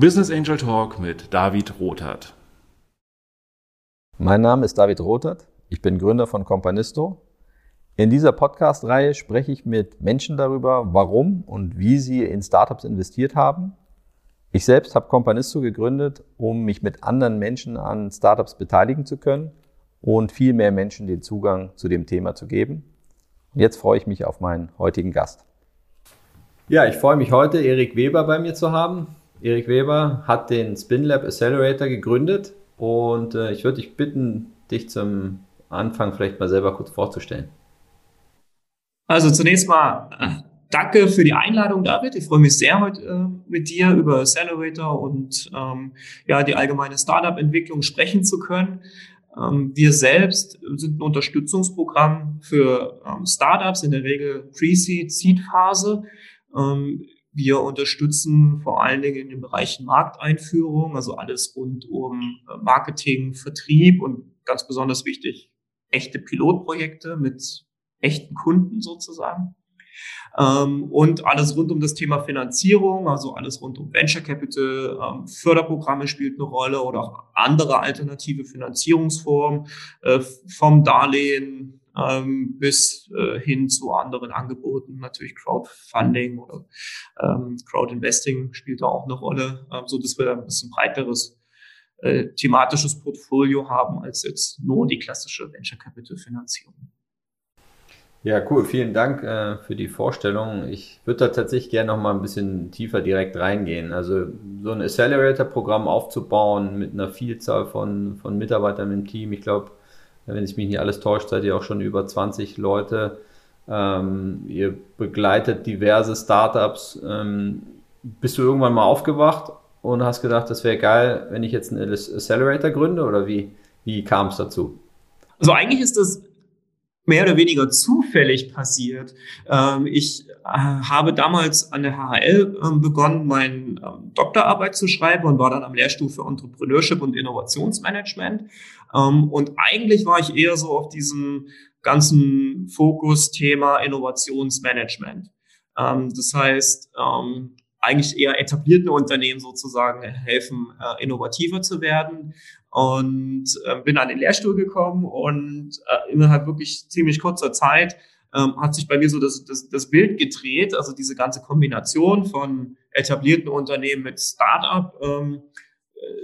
Business Angel Talk mit David Rothert. Mein Name ist David Rothert. Ich bin Gründer von Companisto. In dieser Podcast-Reihe spreche ich mit Menschen darüber, warum und wie sie in Startups investiert haben. Ich selbst habe Companisto gegründet, um mich mit anderen Menschen an Startups beteiligen zu können und viel mehr Menschen den Zugang zu dem Thema zu geben. Und jetzt freue ich mich auf meinen heutigen Gast. Ja, ich freue mich heute, Erik Weber bei mir zu haben. Erik Weber hat den SpinLab Accelerator gegründet und äh, ich würde dich bitten, dich zum Anfang vielleicht mal selber kurz vorzustellen. Also zunächst mal äh, danke für die Einladung, David. Ich freue mich sehr, heute äh, mit dir über Accelerator und ähm, ja die allgemeine Startup-Entwicklung sprechen zu können. Ähm, wir selbst sind ein Unterstützungsprogramm für ähm, Startups, in der Regel Pre-Seed, Seed-Phase. Ähm, wir unterstützen vor allen Dingen in den Bereichen Markteinführung, also alles rund um äh, Marketing, Vertrieb und ganz besonders wichtig, echte Pilotprojekte mit echten Kunden sozusagen. Ähm, und alles rund um das Thema Finanzierung, also alles rund um Venture Capital, ähm, Förderprogramme spielt eine Rolle oder auch andere alternative Finanzierungsformen, äh, vom Darlehen ähm, bis äh, hin zu anderen Angeboten, natürlich Crowdfunding oder Crowdinvesting spielt da auch eine Rolle, so dass wir ein bisschen breiteres äh, thematisches Portfolio haben als jetzt nur die klassische Venture Capital Finanzierung. Ja, cool. Vielen Dank äh, für die Vorstellung. Ich würde da tatsächlich gerne noch mal ein bisschen tiefer direkt reingehen. Also so ein Accelerator-Programm aufzubauen mit einer Vielzahl von, von Mitarbeitern im Team. Ich glaube, wenn sich mich nicht alles täuscht, seid ihr auch schon über 20 Leute. Ähm, ihr begleitet diverse Startups. Ähm, bist du irgendwann mal aufgewacht und hast gedacht, das wäre geil, wenn ich jetzt einen Accelerator gründe? Oder wie, wie kam es dazu? Also eigentlich ist das mehr oder weniger zufällig passiert. Ähm, ich äh, habe damals an der HHL ähm, begonnen, meine ähm, Doktorarbeit zu schreiben und war dann am Lehrstuhl für Entrepreneurship und Innovationsmanagement. und eigentlich war ich eher so auf diesem ganzen Fokus-Thema Innovationsmanagement. das heißt, eigentlich eher etablierten Unternehmen sozusagen helfen, äh, innovativer zu werden und äh, bin an den Lehrstuhl gekommen und äh, innerhalb wirklich ziemlich kurzer Zeit ähm, hat sich bei mir so das, das, das Bild gedreht, also diese ganze Kombination von etablierten Unternehmen mit Startup ähm,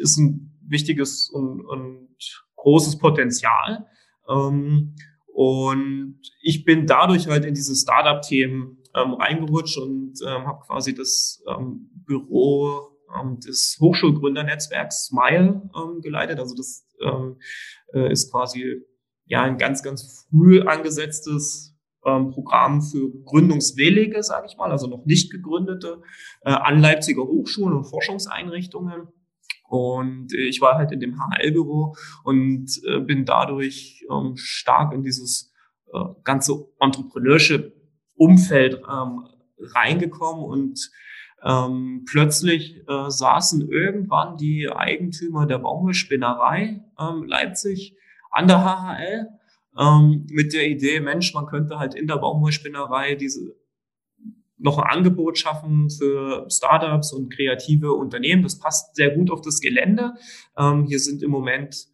ist ein wichtiges und, und großes Potenzial. Ähm, und ich bin dadurch halt in diese Startup-Themen ähm, reingerutscht und ähm, habe quasi das ähm, Büro ähm, des Hochschulgründernetzwerks SMILE ähm, geleitet. Also das ähm, äh, ist quasi ja ein ganz, ganz früh angesetztes ähm, Programm für Gründungswillige, sage ich mal, also noch nicht gegründete äh, an Leipziger Hochschulen und Forschungseinrichtungen. Und ich war halt in dem HL-Büro und äh, bin dadurch ähm, stark in dieses äh, ganze Entrepreneurship-Umfeld ähm, reingekommen und ähm, plötzlich äh, saßen irgendwann die Eigentümer der Baumwollspinnerei ähm, Leipzig an der HHL ähm, mit der Idee, Mensch, man könnte halt in der Baumwollspinnerei diese noch ein Angebot schaffen für Startups und kreative Unternehmen. Das passt sehr gut auf das Gelände. Ähm, hier sind im Moment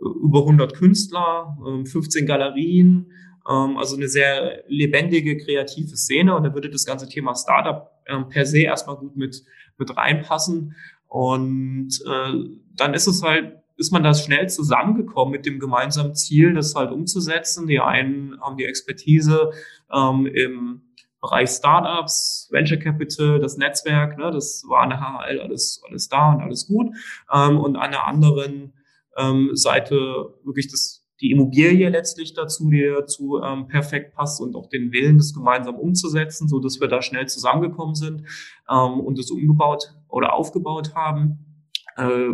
über 100 Künstler, 15 ähm, Galerien, ähm, also eine sehr lebendige, kreative Szene und da würde das ganze Thema Startup ähm, per se erstmal gut mit, mit reinpassen. Und äh, dann ist es halt, ist man da schnell zusammengekommen mit dem gemeinsamen Ziel, das halt umzusetzen. Die einen haben die Expertise ähm, im Bereich Startups, Venture Capital, das Netzwerk, ne, das war an der HHL alles, alles da und alles gut. Ähm, und an der anderen ähm, Seite wirklich das die Immobilie letztlich dazu, die dazu ähm, perfekt passt und auch den Willen, das gemeinsam umzusetzen, so dass wir da schnell zusammengekommen sind ähm, und das umgebaut oder aufgebaut haben. Äh,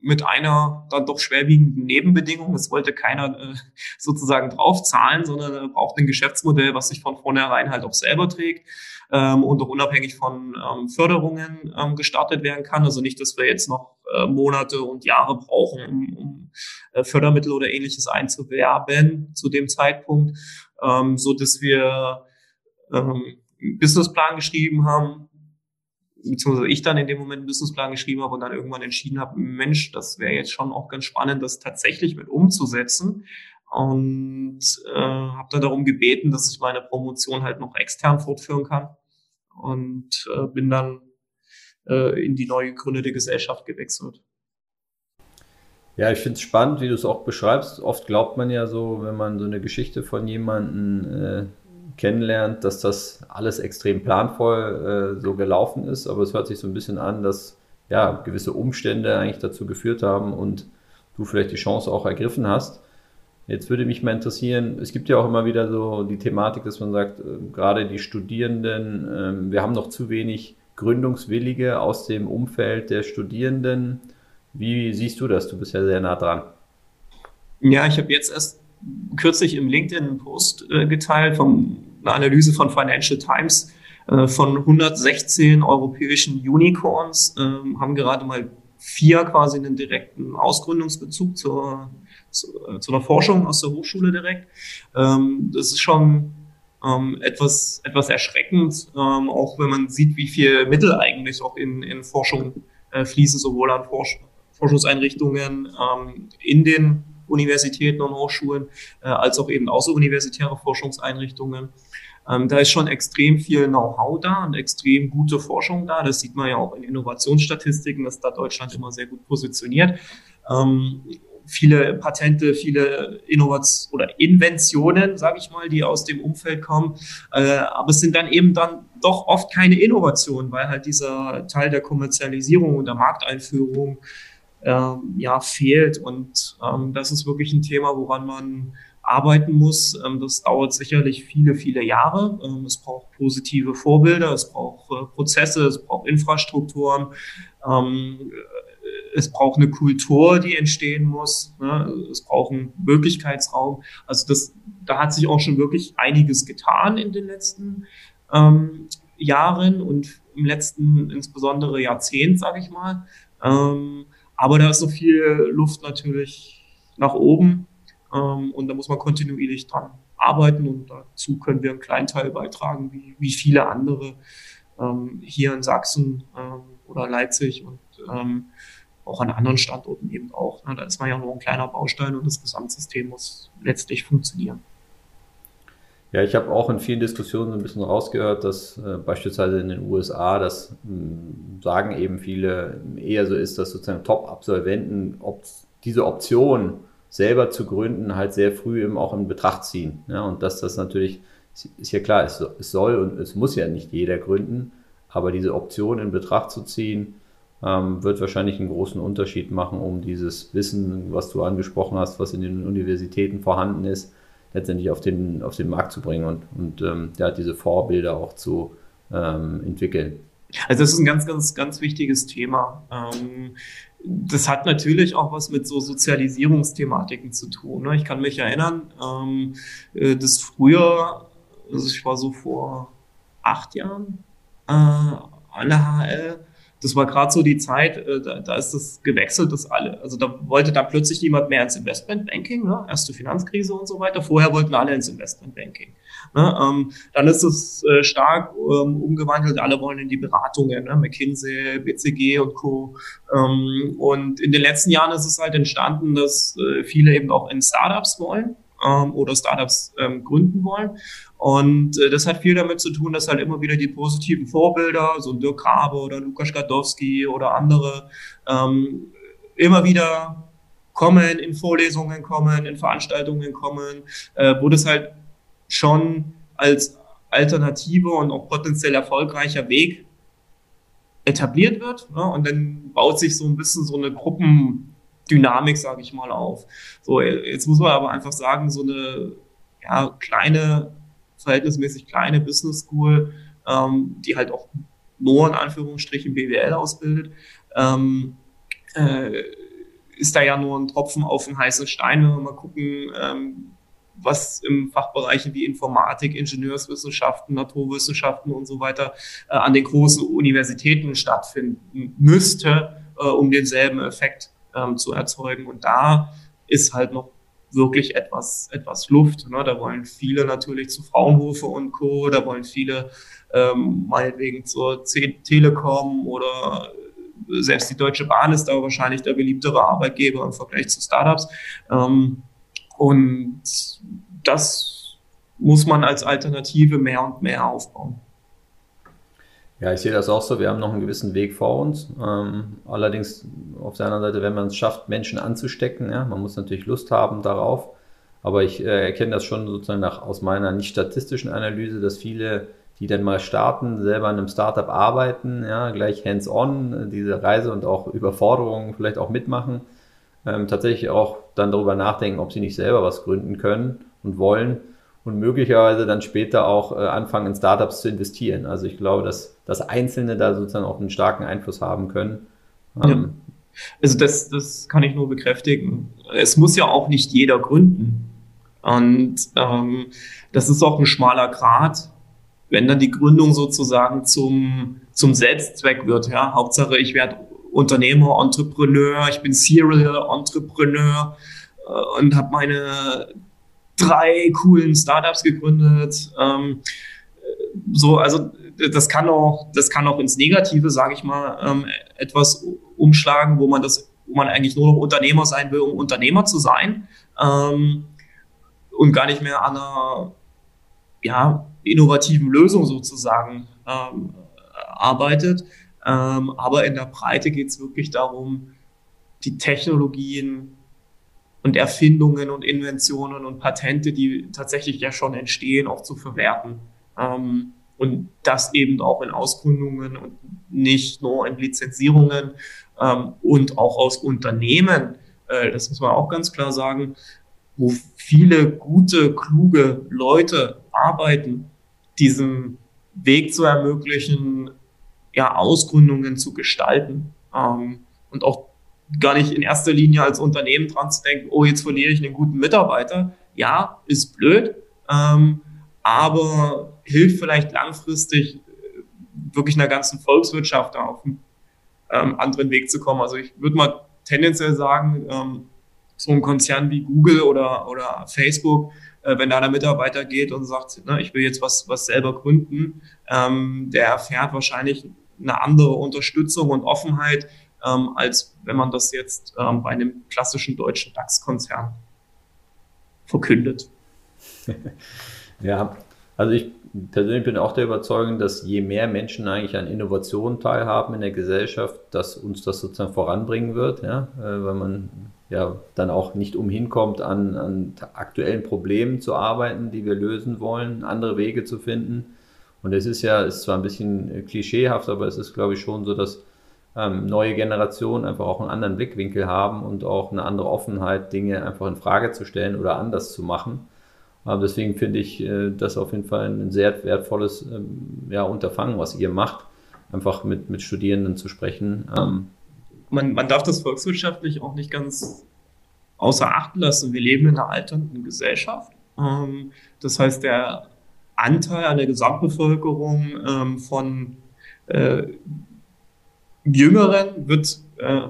mit einer dann doch schwerwiegenden Nebenbedingung. Es wollte keiner äh, sozusagen draufzahlen, sondern er braucht ein Geschäftsmodell, was sich von vornherein halt auch selber trägt ähm, und auch unabhängig von ähm, Förderungen ähm, gestartet werden kann. Also nicht, dass wir jetzt noch äh, Monate und Jahre brauchen, um, um äh, Fördermittel oder ähnliches einzuwerben zu dem Zeitpunkt, ähm, so dass wir ähm, einen Businessplan geschrieben haben, beziehungsweise ich dann in dem Moment einen Businessplan geschrieben habe und dann irgendwann entschieden habe, Mensch, das wäre jetzt schon auch ganz spannend, das tatsächlich mit umzusetzen. Und äh, habe dann darum gebeten, dass ich meine Promotion halt noch extern fortführen kann. Und äh, bin dann äh, in die neu gegründete Gesellschaft gewechselt. Ja, ich finde es spannend, wie du es auch beschreibst. Oft glaubt man ja so, wenn man so eine Geschichte von jemandem äh, kennenlernt, dass das alles extrem planvoll äh, so gelaufen ist. Aber es hört sich so ein bisschen an, dass ja gewisse Umstände eigentlich dazu geführt haben und du vielleicht die Chance auch ergriffen hast. Jetzt würde mich mal interessieren, es gibt ja auch immer wieder so die Thematik, dass man sagt, äh, gerade die Studierenden, äh, wir haben noch zu wenig Gründungswillige aus dem Umfeld der Studierenden. Wie siehst du das? Du bist ja sehr nah dran. Ja, ich habe jetzt erst kürzlich im LinkedIn einen Post äh, geteilt von einer Analyse von Financial Times äh, von 116 europäischen Unicorns, äh, haben gerade mal vier quasi einen direkten Ausgründungsbezug zur, zu, äh, zu einer Forschung aus der Hochschule direkt. Ähm, das ist schon ähm, etwas, etwas erschreckend, ähm, auch wenn man sieht, wie viel Mittel eigentlich auch in, in Forschung äh, fließen, sowohl an Forsch Forschungseinrichtungen ähm, in den Universitäten und Hochschulen, äh, als auch eben außeruniversitäre Forschungseinrichtungen. Ähm, da ist schon extrem viel Know-how da und extrem gute Forschung da. Das sieht man ja auch in Innovationsstatistiken, dass da Deutschland immer sehr gut positioniert. Ähm, viele Patente, viele Innovationen oder Inventionen, sage ich mal, die aus dem Umfeld kommen. Äh, aber es sind dann eben dann doch oft keine Innovationen, weil halt dieser Teil der Kommerzialisierung und der Markteinführung ähm, ja fehlt. Und ähm, das ist wirklich ein Thema, woran man arbeiten muss. Ähm, das dauert sicherlich viele, viele Jahre. Ähm, es braucht positive Vorbilder, es braucht äh, Prozesse, es braucht Infrastrukturen. Ähm, es braucht eine Kultur, die entstehen muss. Ne? Es braucht einen Möglichkeitsraum. Also das, da hat sich auch schon wirklich einiges getan in den letzten ähm, Jahren und im letzten insbesondere Jahrzehnt, sage ich mal. Ähm, aber da ist so viel Luft natürlich nach oben ähm, und da muss man kontinuierlich dran arbeiten und dazu können wir einen kleinen Teil beitragen, wie, wie viele andere ähm, hier in Sachsen ähm, oder Leipzig und ähm, auch an anderen Standorten eben auch. Ne? Da ist man ja nur ein kleiner Baustein und das Gesamtsystem muss letztlich funktionieren. Ja, ich habe auch in vielen Diskussionen so ein bisschen rausgehört, dass äh, beispielsweise in den USA, das mh, hm, sagen eben viele, eher so ist, dass sozusagen Top-Absolventen ob, diese Option selber zu gründen halt sehr früh eben auch in Betracht ziehen. Ja, und dass das natürlich, ist ja klar, es, es soll und es muss ja nicht jeder gründen, aber diese Option in Betracht zu ziehen, ähm, wird wahrscheinlich einen großen Unterschied machen, um dieses Wissen, was du angesprochen hast, was in den Universitäten vorhanden ist, letztendlich auf den, auf den Markt zu bringen und, und ähm, ja, diese Vorbilder auch zu ähm, entwickeln. Also das ist ein ganz, ganz, ganz wichtiges Thema. Ähm, das hat natürlich auch was mit so Sozialisierungsthematiken zu tun. Ne? Ich kann mich erinnern, ähm, äh, dass früher, also ich war so vor acht Jahren äh, an der HL, das war gerade so die Zeit, äh, da, da ist das gewechselt, das alle. Also da wollte dann plötzlich niemand mehr ins Investmentbanking, ne? erste Finanzkrise und so weiter. Vorher wollten alle ins Investmentbanking. Ne? Ähm, dann ist es äh, stark ähm, umgewandelt, alle wollen in die Beratungen, ne? McKinsey, BCG und Co. Ähm, und in den letzten Jahren ist es halt entstanden, dass äh, viele eben auch in Startups wollen ähm, oder Startups ähm, gründen wollen. Und äh, das hat viel damit zu tun, dass halt immer wieder die positiven Vorbilder, so Dirk Rabe oder Lukas Gadowski oder andere, ähm, immer wieder kommen, in Vorlesungen kommen, in Veranstaltungen kommen, äh, wo das halt schon als alternative und auch potenziell erfolgreicher Weg etabliert wird. Ne? Und dann baut sich so ein bisschen so eine Gruppen, Dynamik, sage ich mal, auf. So, jetzt muss man aber einfach sagen, so eine ja, kleine, verhältnismäßig kleine Business School, ähm, die halt auch nur in Anführungsstrichen BWL ausbildet, ähm, äh, ist da ja nur ein Tropfen auf einen heißen Stein, wenn wir mal gucken, ähm, was im Fachbereichen wie Informatik, Ingenieurswissenschaften, Naturwissenschaften und so weiter äh, an den großen Universitäten stattfinden müsste, äh, um denselben Effekt ähm, zu erzeugen. Und da ist halt noch wirklich etwas, etwas Luft. Ne? Da wollen viele natürlich zu Fraunhofer und Co., da wollen viele ähm, meinetwegen zur C Telekom oder selbst die Deutsche Bahn ist da wahrscheinlich der beliebtere Arbeitgeber im Vergleich zu Startups. Ähm, und das muss man als Alternative mehr und mehr aufbauen. Ja, ich sehe das auch so. Wir haben noch einen gewissen Weg vor uns. Ähm, allerdings auf der anderen Seite, wenn man es schafft, Menschen anzustecken, ja, man muss natürlich Lust haben darauf. Aber ich äh, erkenne das schon sozusagen nach, aus meiner nicht statistischen Analyse, dass viele, die dann mal starten, selber in einem Startup arbeiten, ja, gleich hands-on diese Reise und auch Überforderungen vielleicht auch mitmachen, ähm, tatsächlich auch dann darüber nachdenken, ob sie nicht selber was gründen können und wollen und möglicherweise dann später auch äh, anfangen, in Startups zu investieren. Also ich glaube, dass, dass Einzelne da sozusagen auch einen starken Einfluss haben können. Ähm, ja. Also das, das kann ich nur bekräftigen. Es muss ja auch nicht jeder gründen. Und ähm, das ist auch ein schmaler Grad, wenn dann die Gründung sozusagen zum, zum Selbstzweck wird. Ja? Hauptsache, ich werde Unternehmer, Entrepreneur, ich bin Serial Entrepreneur äh, und habe meine drei coolen Startups gegründet. Ähm, so, also das kann auch, das kann auch ins Negative, sage ich mal, ähm, etwas umschlagen, wo man das, wo man eigentlich nur noch Unternehmer sein will, um Unternehmer zu sein ähm, und gar nicht mehr an einer ja, innovativen Lösung sozusagen ähm, arbeitet. Ähm, aber in der Breite geht es wirklich darum, die Technologien und Erfindungen und Inventionen und Patente, die tatsächlich ja schon entstehen, auch zu verwerten. Ähm, und das eben auch in Ausgründungen und nicht nur in Lizenzierungen ähm, und auch aus Unternehmen, äh, das muss man auch ganz klar sagen, wo viele gute, kluge Leute arbeiten, diesen Weg zu ermöglichen, ja, Ausgründungen zu gestalten ähm, und auch gar nicht in erster Linie als Unternehmen dran zu denken, oh, jetzt verliere ich einen guten Mitarbeiter. Ja, ist blöd, ähm, aber hilft vielleicht langfristig äh, wirklich einer ganzen Volkswirtschaft auf einen ähm, anderen Weg zu kommen. Also ich würde mal tendenziell sagen, ähm, so ein Konzern wie Google oder, oder Facebook, äh, wenn da der Mitarbeiter geht und sagt, ne, ich will jetzt was, was selber gründen, ähm, der erfährt wahrscheinlich eine andere Unterstützung und Offenheit, ähm, als wenn man das jetzt ähm, bei einem klassischen deutschen DAX-Konzern verkündet. ja, also ich persönlich bin auch der Überzeugung, dass je mehr Menschen eigentlich an Innovationen teilhaben in der Gesellschaft, dass uns das sozusagen voranbringen wird, ja, äh, weil man ja dann auch nicht umhin kommt, an, an aktuellen Problemen zu arbeiten, die wir lösen wollen, andere Wege zu finden. Und es ist ja, ist zwar ein bisschen klischeehaft, aber es ist, glaube ich, schon so, dass ähm, neue Generationen einfach auch einen anderen Blickwinkel haben und auch eine andere Offenheit, Dinge einfach in Frage zu stellen oder anders zu machen. Aber deswegen finde ich äh, das auf jeden Fall ein sehr wertvolles ähm, ja, Unterfangen, was ihr macht, einfach mit, mit Studierenden zu sprechen. Ähm, man, man darf das volkswirtschaftlich auch nicht ganz außer Acht lassen. Wir leben in einer alternden Gesellschaft. Ähm, das heißt, der Anteil an der Gesamtbevölkerung ähm, von äh, Jüngeren wird äh,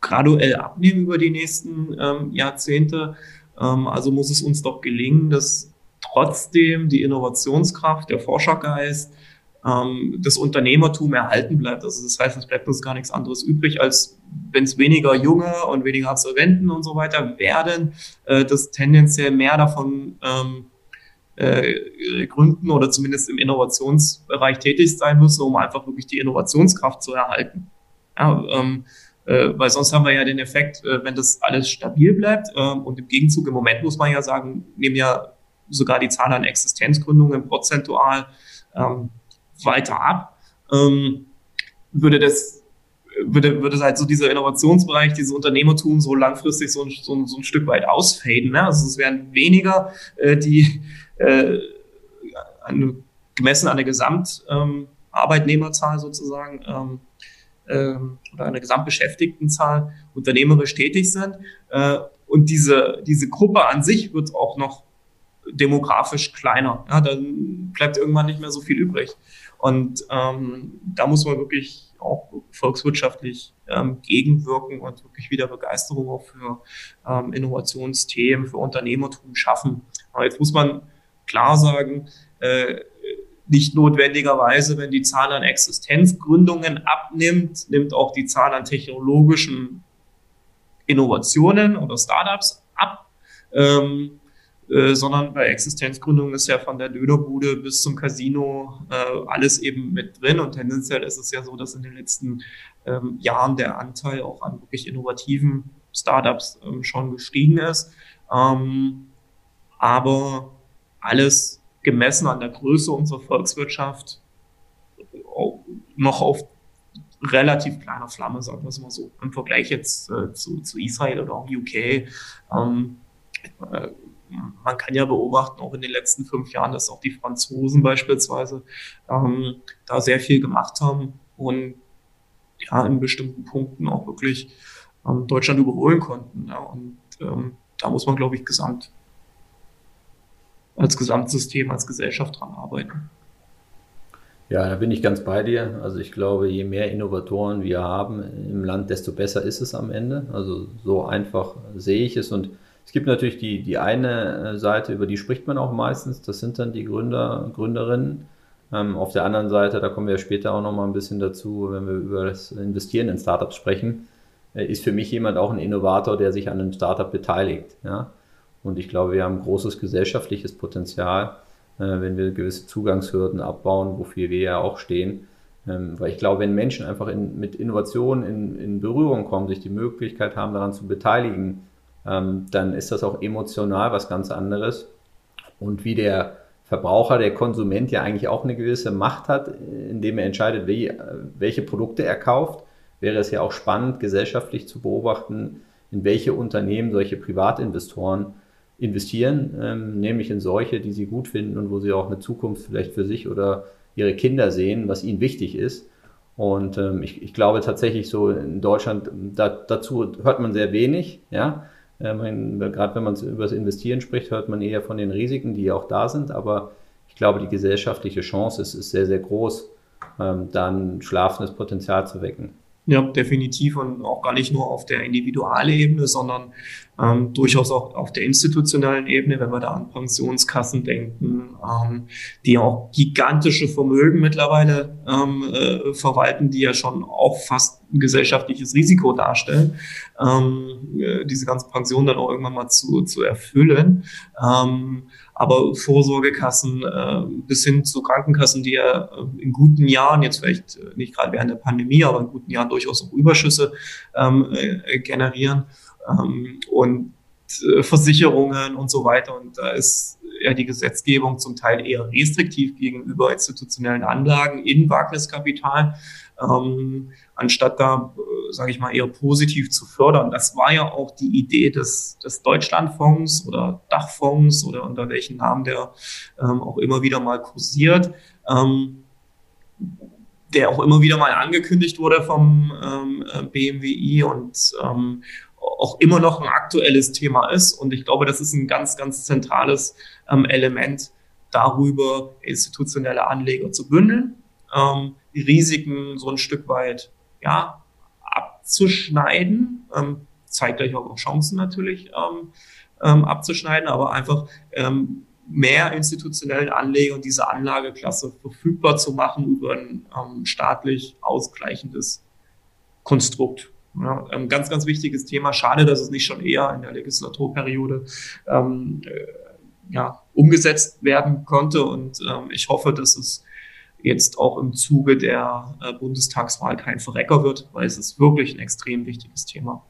graduell abnehmen über die nächsten ähm, Jahrzehnte. Ähm, also muss es uns doch gelingen, dass trotzdem die Innovationskraft, der Forschergeist, ähm, das Unternehmertum erhalten bleibt. Also das heißt, es bleibt uns gar nichts anderes übrig, als wenn es weniger Junge und weniger Absolventen und so weiter werden, äh, dass tendenziell mehr davon ähm, äh, gründen oder zumindest im Innovationsbereich tätig sein müssen, um einfach wirklich die Innovationskraft zu erhalten. Ja, ähm, äh, weil sonst haben wir ja den Effekt, äh, wenn das alles stabil bleibt ähm, und im Gegenzug im Moment muss man ja sagen, nehmen ja sogar die Zahl an Existenzgründungen prozentual ähm, weiter ab, ähm, würde das würde, würde halt so dieser Innovationsbereich, dieses Unternehmertum so langfristig so ein, so, so ein Stück weit ausfaden. Ne? Also es wären weniger, äh, die äh, eine, gemessen an der Gesamtarbeitnehmerzahl ähm, sozusagen ähm, ähm, oder einer Gesamtbeschäftigtenzahl unternehmerisch tätig sind. Äh, und diese, diese Gruppe an sich wird auch noch demografisch kleiner. Ja, dann bleibt irgendwann nicht mehr so viel übrig. Und ähm, da muss man wirklich auch volkswirtschaftlich ähm, gegenwirken und wirklich wieder Begeisterung auch für ähm, Innovationsthemen, für Unternehmertum schaffen. Aber jetzt muss man klar sagen, äh, nicht notwendigerweise, wenn die Zahl an Existenzgründungen abnimmt, nimmt auch die Zahl an technologischen Innovationen oder Startups ab. Ähm, äh, sondern bei Existenzgründung ist ja von der Dönerbude bis zum Casino äh, alles eben mit drin und tendenziell ist es ja so, dass in den letzten ähm, Jahren der Anteil auch an wirklich innovativen Startups ähm, schon gestiegen ist. Ähm, aber alles gemessen an der Größe unserer Volkswirtschaft noch auf relativ kleiner Flamme, sagen wir es mal so. Im Vergleich jetzt äh, zu, zu Israel oder auch UK. Ähm, äh, man kann ja beobachten, auch in den letzten fünf Jahren, dass auch die Franzosen beispielsweise ähm, da sehr viel gemacht haben und ja, in bestimmten Punkten auch wirklich ähm, Deutschland überholen konnten. Ja. Und ähm, da muss man, glaube ich, gesamt als Gesamtsystem, als Gesellschaft dran arbeiten. Ja, da bin ich ganz bei dir. Also ich glaube, je mehr Innovatoren wir haben im Land, desto besser ist es am Ende. Also so einfach sehe ich es. Und es gibt natürlich die, die eine Seite, über die spricht man auch meistens. Das sind dann die Gründer, Gründerinnen. Ähm, auf der anderen Seite, da kommen wir später auch noch mal ein bisschen dazu, wenn wir über das Investieren in Startups sprechen, äh, ist für mich jemand auch ein Innovator, der sich an einem Startup beteiligt. Ja? Und ich glaube, wir haben großes gesellschaftliches Potenzial, äh, wenn wir gewisse Zugangshürden abbauen, wofür wir ja auch stehen. Ähm, weil ich glaube, wenn Menschen einfach in, mit Innovationen in, in, Berührung kommen, sich die Möglichkeit haben, daran zu beteiligen, ähm, dann ist das auch emotional was ganz anderes. Und wie der Verbraucher, der Konsument ja eigentlich auch eine gewisse Macht hat, indem er entscheidet, wie, welche Produkte er kauft, wäre es ja auch spannend, gesellschaftlich zu beobachten, in welche Unternehmen solche Privatinvestoren investieren, ähm, nämlich in solche, die sie gut finden und wo sie auch eine Zukunft vielleicht für sich oder ihre Kinder sehen, was ihnen wichtig ist. Und ähm, ich, ich glaube tatsächlich so in Deutschland, da, dazu hört man sehr wenig, ja. Ähm, Gerade wenn man über das Investieren spricht, hört man eher von den Risiken, die auch da sind. Aber ich glaube, die gesellschaftliche Chance ist, ist sehr, sehr groß, ähm, dann schlafendes Potenzial zu wecken. Ja, definitiv und auch gar nicht nur auf der Individualebene, sondern ähm, durchaus auch auf der institutionellen Ebene, wenn wir da an Pensionskassen denken, ähm, die auch gigantische Vermögen mittlerweile ähm, äh, verwalten, die ja schon auch fast ein gesellschaftliches Risiko darstellen, ähm, äh, diese ganzen Pensionen dann auch irgendwann mal zu, zu erfüllen. Ähm, aber Vorsorgekassen äh, bis hin zu Krankenkassen, die ja äh, in guten Jahren, jetzt vielleicht äh, nicht gerade während der Pandemie, aber in guten Jahren durchaus auch Überschüsse ähm, äh, generieren ähm, und äh, Versicherungen und so weiter. Und da ist ja die Gesetzgebung zum Teil eher restriktiv gegenüber institutionellen Anlagen in Wagniskapital, ähm, anstatt da, äh, sage ich mal, eher positiv zu fördern. Das war ja auch die Idee des, des Deutschlandfonds oder Dachfonds oder unter welchen Namen der ähm, auch immer wieder mal kursiert. Ähm, der auch immer wieder mal angekündigt wurde vom ähm, äh, BMWI und ähm, auch immer noch ein aktuelles Thema ist. Und ich glaube, das ist ein ganz, ganz zentrales ähm, Element darüber, institutionelle Anleger zu bündeln, ähm, Risiken so ein Stück weit ja, abzuschneiden, ähm, zeitgleich auch Chancen natürlich ähm, ähm, abzuschneiden, aber einfach ähm, mehr institutionellen Anleger und diese Anlageklasse verfügbar zu machen über ein ähm, staatlich ausgleichendes Konstrukt. Ja, ein ganz, ganz wichtiges Thema. Schade, dass es nicht schon eher in der Legislaturperiode ähm, äh, ja, umgesetzt werden konnte. Und ähm, ich hoffe, dass es jetzt auch im Zuge der äh, Bundestagswahl kein Verrecker wird, weil es ist wirklich ein extrem wichtiges Thema.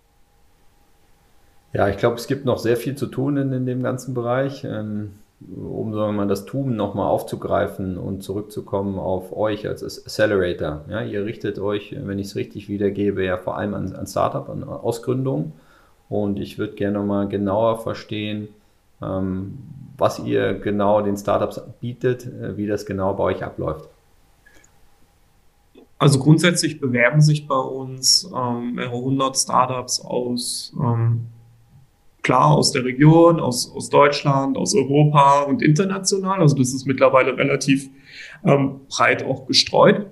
Ja, ich glaube, es gibt noch sehr viel zu tun in, in dem ganzen Bereich. Ähm, um sagen wir mal, das Tun nochmal aufzugreifen und zurückzukommen auf euch als Accelerator. Ja, ihr richtet euch, wenn ich es richtig wiedergebe, ja vor allem an, an Startup, an Ausgründung. Und ich würde gerne mal genauer verstehen, ähm, was ihr genau den Startups bietet, äh, wie das genau bei euch abläuft. Also grundsätzlich bewerben sich bei uns ähm, mehrere hundert Startups aus ähm, klar aus der Region, aus, aus Deutschland, aus Europa und international. Also das ist mittlerweile relativ ähm, breit auch gestreut.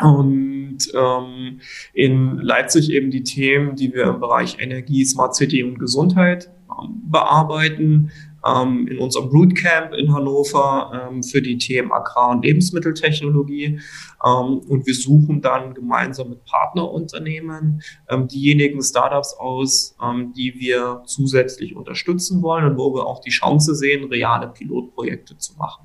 Und ähm, in Leipzig eben die Themen, die wir im Bereich Energie, Smart City und Gesundheit ähm, bearbeiten ähm, in unserem Rootcamp in Hannover ähm, für die Themen Agrar- und Lebensmitteltechnologie. Ähm, und wir suchen dann gemeinsam mit Partnerunternehmen ähm, diejenigen Startups aus, ähm, die wir zusätzlich unterstützen wollen und wo wir auch die Chance sehen, reale Pilotprojekte zu machen.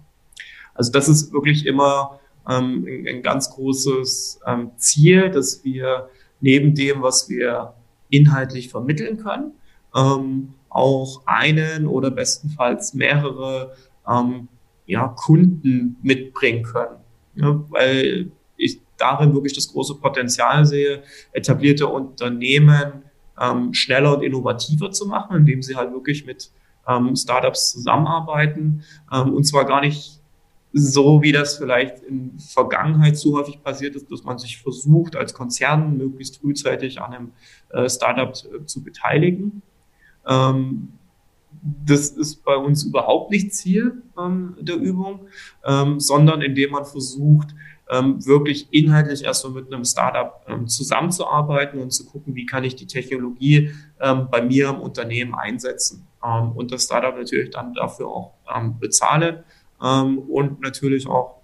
Also das ist wirklich immer ähm, ein, ein, ganz großes Ziel, dass wir neben dem, was wir inhaltlich vermitteln können, ähm, auch einen oder bestenfalls mehrere ähm, ja, Kunden mitbringen können. Ja, weil ich darin wirklich das große Potenzial sehe, etablierte Unternehmen ähm, schneller und innovativer zu machen, indem sie halt wirklich mit ähm, Startups zusammenarbeiten. Ähm, und zwar gar nicht so, wie das vielleicht in Vergangenheit zu häufig passiert ist, dass man sich versucht, als Konzern möglichst frühzeitig an einem äh, Startup äh, zu beteiligen, das ist bei uns überhaupt nicht Ziel ähm, der Übung, ähm, sondern indem man versucht, ähm, wirklich inhaltlich erstmal mit einem Startup ähm, zusammenzuarbeiten und zu gucken, wie kann ich die Technologie ähm, bei mir im Unternehmen einsetzen ähm, und das Startup natürlich dann dafür auch bezahle und natürlich auch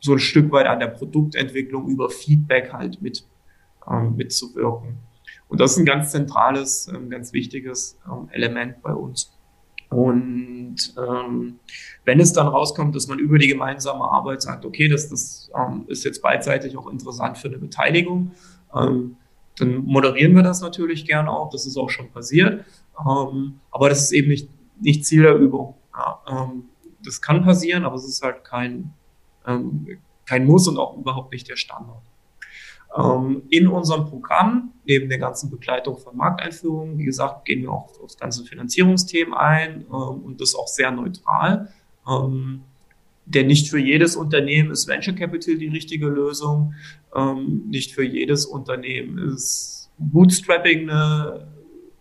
so ein Stück weit an der Produktentwicklung über Feedback halt mit mitzuwirken. Und das ist ein ganz zentrales, ähm, ganz wichtiges ähm, Element bei uns. Und ähm, wenn es dann rauskommt, dass man über die gemeinsame Arbeit sagt, okay, das, das ähm, ist jetzt beidseitig auch interessant für eine Beteiligung, ähm, dann moderieren wir das natürlich gern auch. Das ist auch schon passiert. Ähm, aber das ist eben nicht, nicht Ziel der Übung. Ja, ähm, das kann passieren, aber es ist halt kein, ähm, kein Muss und auch überhaupt nicht der Standard. Ähm, in unserem Programm, neben der ganzen Begleitung von Markteinführungen, wie gesagt, gehen wir auch auf ganze Finanzierungsthemen ein ähm, und das auch sehr neutral. Ähm, denn nicht für jedes Unternehmen ist Venture Capital die richtige Lösung. Ähm, nicht für jedes Unternehmen ist Bootstrapping eine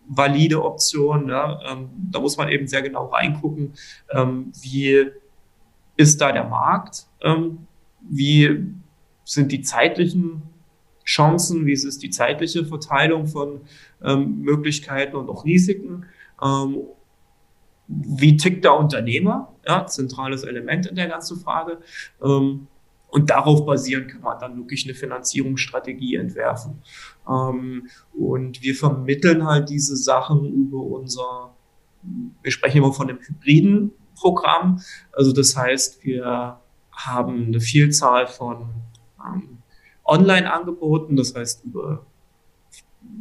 valide Option. Ja? Ähm, da muss man eben sehr genau reingucken, ähm, wie ist da der Markt, wie sind die zeitlichen Chancen, wie ist die zeitliche Verteilung von ähm, Möglichkeiten und auch Risiken. Ähm, wie tickt der Unternehmer? Ja, zentrales Element in der ganzen Frage. Ähm, und darauf basierend kann man dann wirklich eine Finanzierungsstrategie entwerfen. Ähm, und wir vermitteln halt diese Sachen über unser, wir sprechen immer von einem hybriden Programm. Also das heißt, wir haben eine Vielzahl von ähm, online angeboten, das heißt über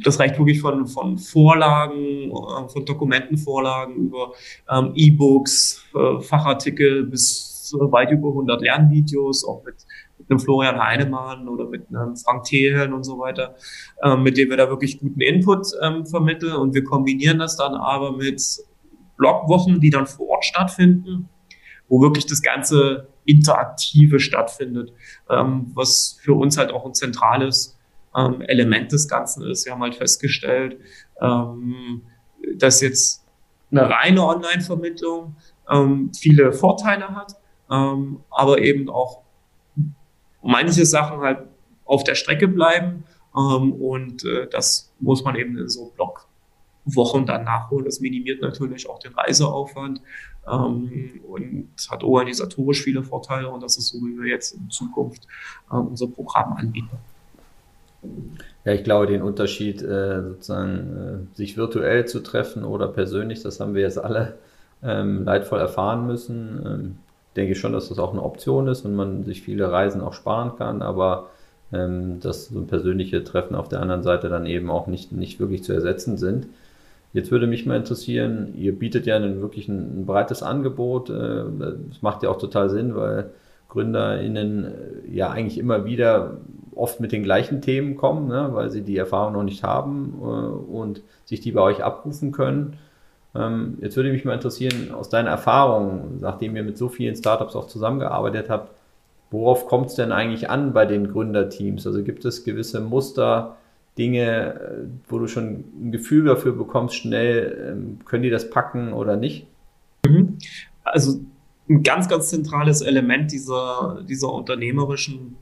das reicht wirklich von, von Vorlagen, äh, von Dokumentenvorlagen über ähm, E-Books, äh, Fachartikel bis äh, weit über 100 Lernvideos, auch mit, mit einem Florian Heinemann oder mit einem Frank Thelen und so weiter, ähm, mit dem wir da wirklich guten Input ähm, vermitteln. Und wir kombinieren das dann aber mit Blogwochen, die dann vor Ort stattfinden, wo wirklich das Ganze Interaktive stattfindet, ähm, was für uns halt auch ein zentrales ähm, Element des Ganzen ist. Wir haben halt festgestellt, ähm, dass jetzt eine reine Online-Vermittlung ähm, viele Vorteile hat, ähm, aber eben auch manche Sachen halt auf der Strecke bleiben. Ähm, und äh, das muss man eben in so Blogwochen dann nachholen. Das minimiert natürlich auch den Reiseaufwand ähm, und hat organisatorisch viele Vorteile und das ist so, wie wir jetzt in Zukunft äh, unser Programm anbieten. Ja, ich glaube, den Unterschied, äh, sozusagen äh, sich virtuell zu treffen oder persönlich, das haben wir jetzt alle ähm, leidvoll erfahren müssen. Ähm, denke ich schon, dass das auch eine Option ist und man sich viele Reisen auch sparen kann, aber ähm, dass so ein persönliche Treffen auf der anderen Seite dann eben auch nicht, nicht wirklich zu ersetzen sind. Jetzt würde mich mal interessieren, ihr bietet ja ein, wirklich ein, ein breites Angebot. Äh, das macht ja auch total Sinn, weil GründerInnen äh, ja eigentlich immer wieder oft mit den gleichen Themen kommen, ne, weil sie die Erfahrung noch nicht haben äh, und sich die bei euch abrufen können. Ähm, jetzt würde mich mal interessieren, aus deiner Erfahrung, nachdem ihr mit so vielen Startups auch zusammengearbeitet habt, worauf kommt es denn eigentlich an bei den Gründerteams? Also gibt es gewisse Muster, Dinge, äh, wo du schon ein Gefühl dafür bekommst, schnell, ähm, können die das packen oder nicht? Mhm. Also ein ganz, ganz zentrales Element dieser, dieser unternehmerischen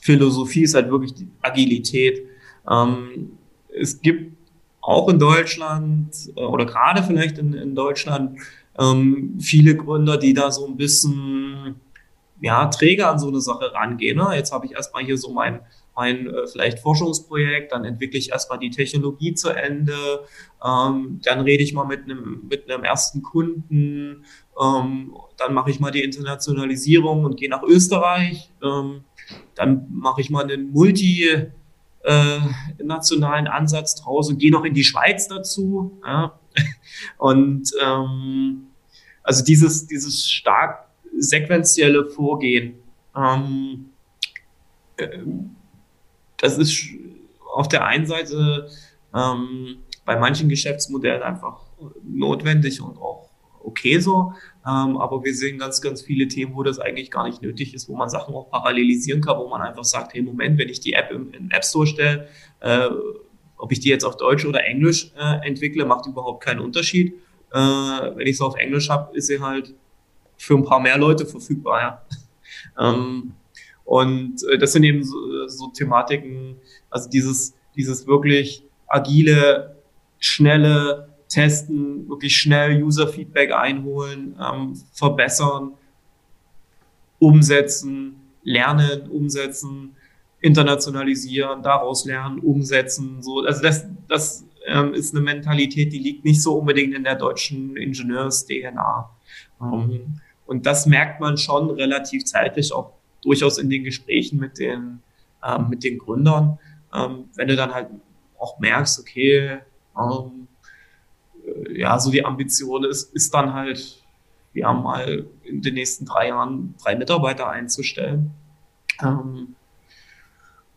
Philosophie ist halt wirklich die Agilität. Ähm, es gibt auch in Deutschland äh, oder gerade vielleicht in, in Deutschland ähm, viele Gründer, die da so ein bisschen ja, träger an so eine Sache rangehen. Ne? Jetzt habe ich erstmal hier so mein, mein äh, vielleicht Forschungsprojekt, dann entwickle ich erstmal die Technologie zu Ende, ähm, dann rede ich mal mit einem mit einem ersten Kunden, ähm, dann mache ich mal die Internationalisierung und gehe nach Österreich, ähm, dann mache ich mal einen multi äh, nationalen Ansatz draus und gehe noch in die Schweiz dazu. Ja? Und ähm, also dieses dieses stark sequentielle Vorgehen. Ähm, äh, das ist auf der einen Seite ähm, bei manchen Geschäftsmodellen einfach notwendig und auch okay so. Ähm, aber wir sehen ganz, ganz viele Themen, wo das eigentlich gar nicht nötig ist, wo man Sachen auch parallelisieren kann, wo man einfach sagt, hey, Moment, wenn ich die App im, im App Store stelle, äh, ob ich die jetzt auf Deutsch oder Englisch äh, entwickle, macht überhaupt keinen Unterschied. Äh, wenn ich sie auf Englisch habe, ist sie halt für ein paar mehr Leute verfügbar. Ja. ähm, und äh, das sind eben so, so Thematiken, also dieses, dieses wirklich agile, schnelle Testen, wirklich schnell User-Feedback einholen, ähm, verbessern, umsetzen, lernen, umsetzen, internationalisieren, daraus lernen, umsetzen. So, also das, das ähm, ist eine Mentalität, die liegt nicht so unbedingt in der deutschen Ingenieurs-DNA. Ähm, und das merkt man schon relativ zeitlich, auch durchaus in den Gesprächen mit den, ähm, mit den Gründern. Ähm, wenn du dann halt auch merkst, okay, ähm, äh, ja, so die Ambition ist, ist dann halt, ja, mal in den nächsten drei Jahren drei Mitarbeiter einzustellen. Ähm,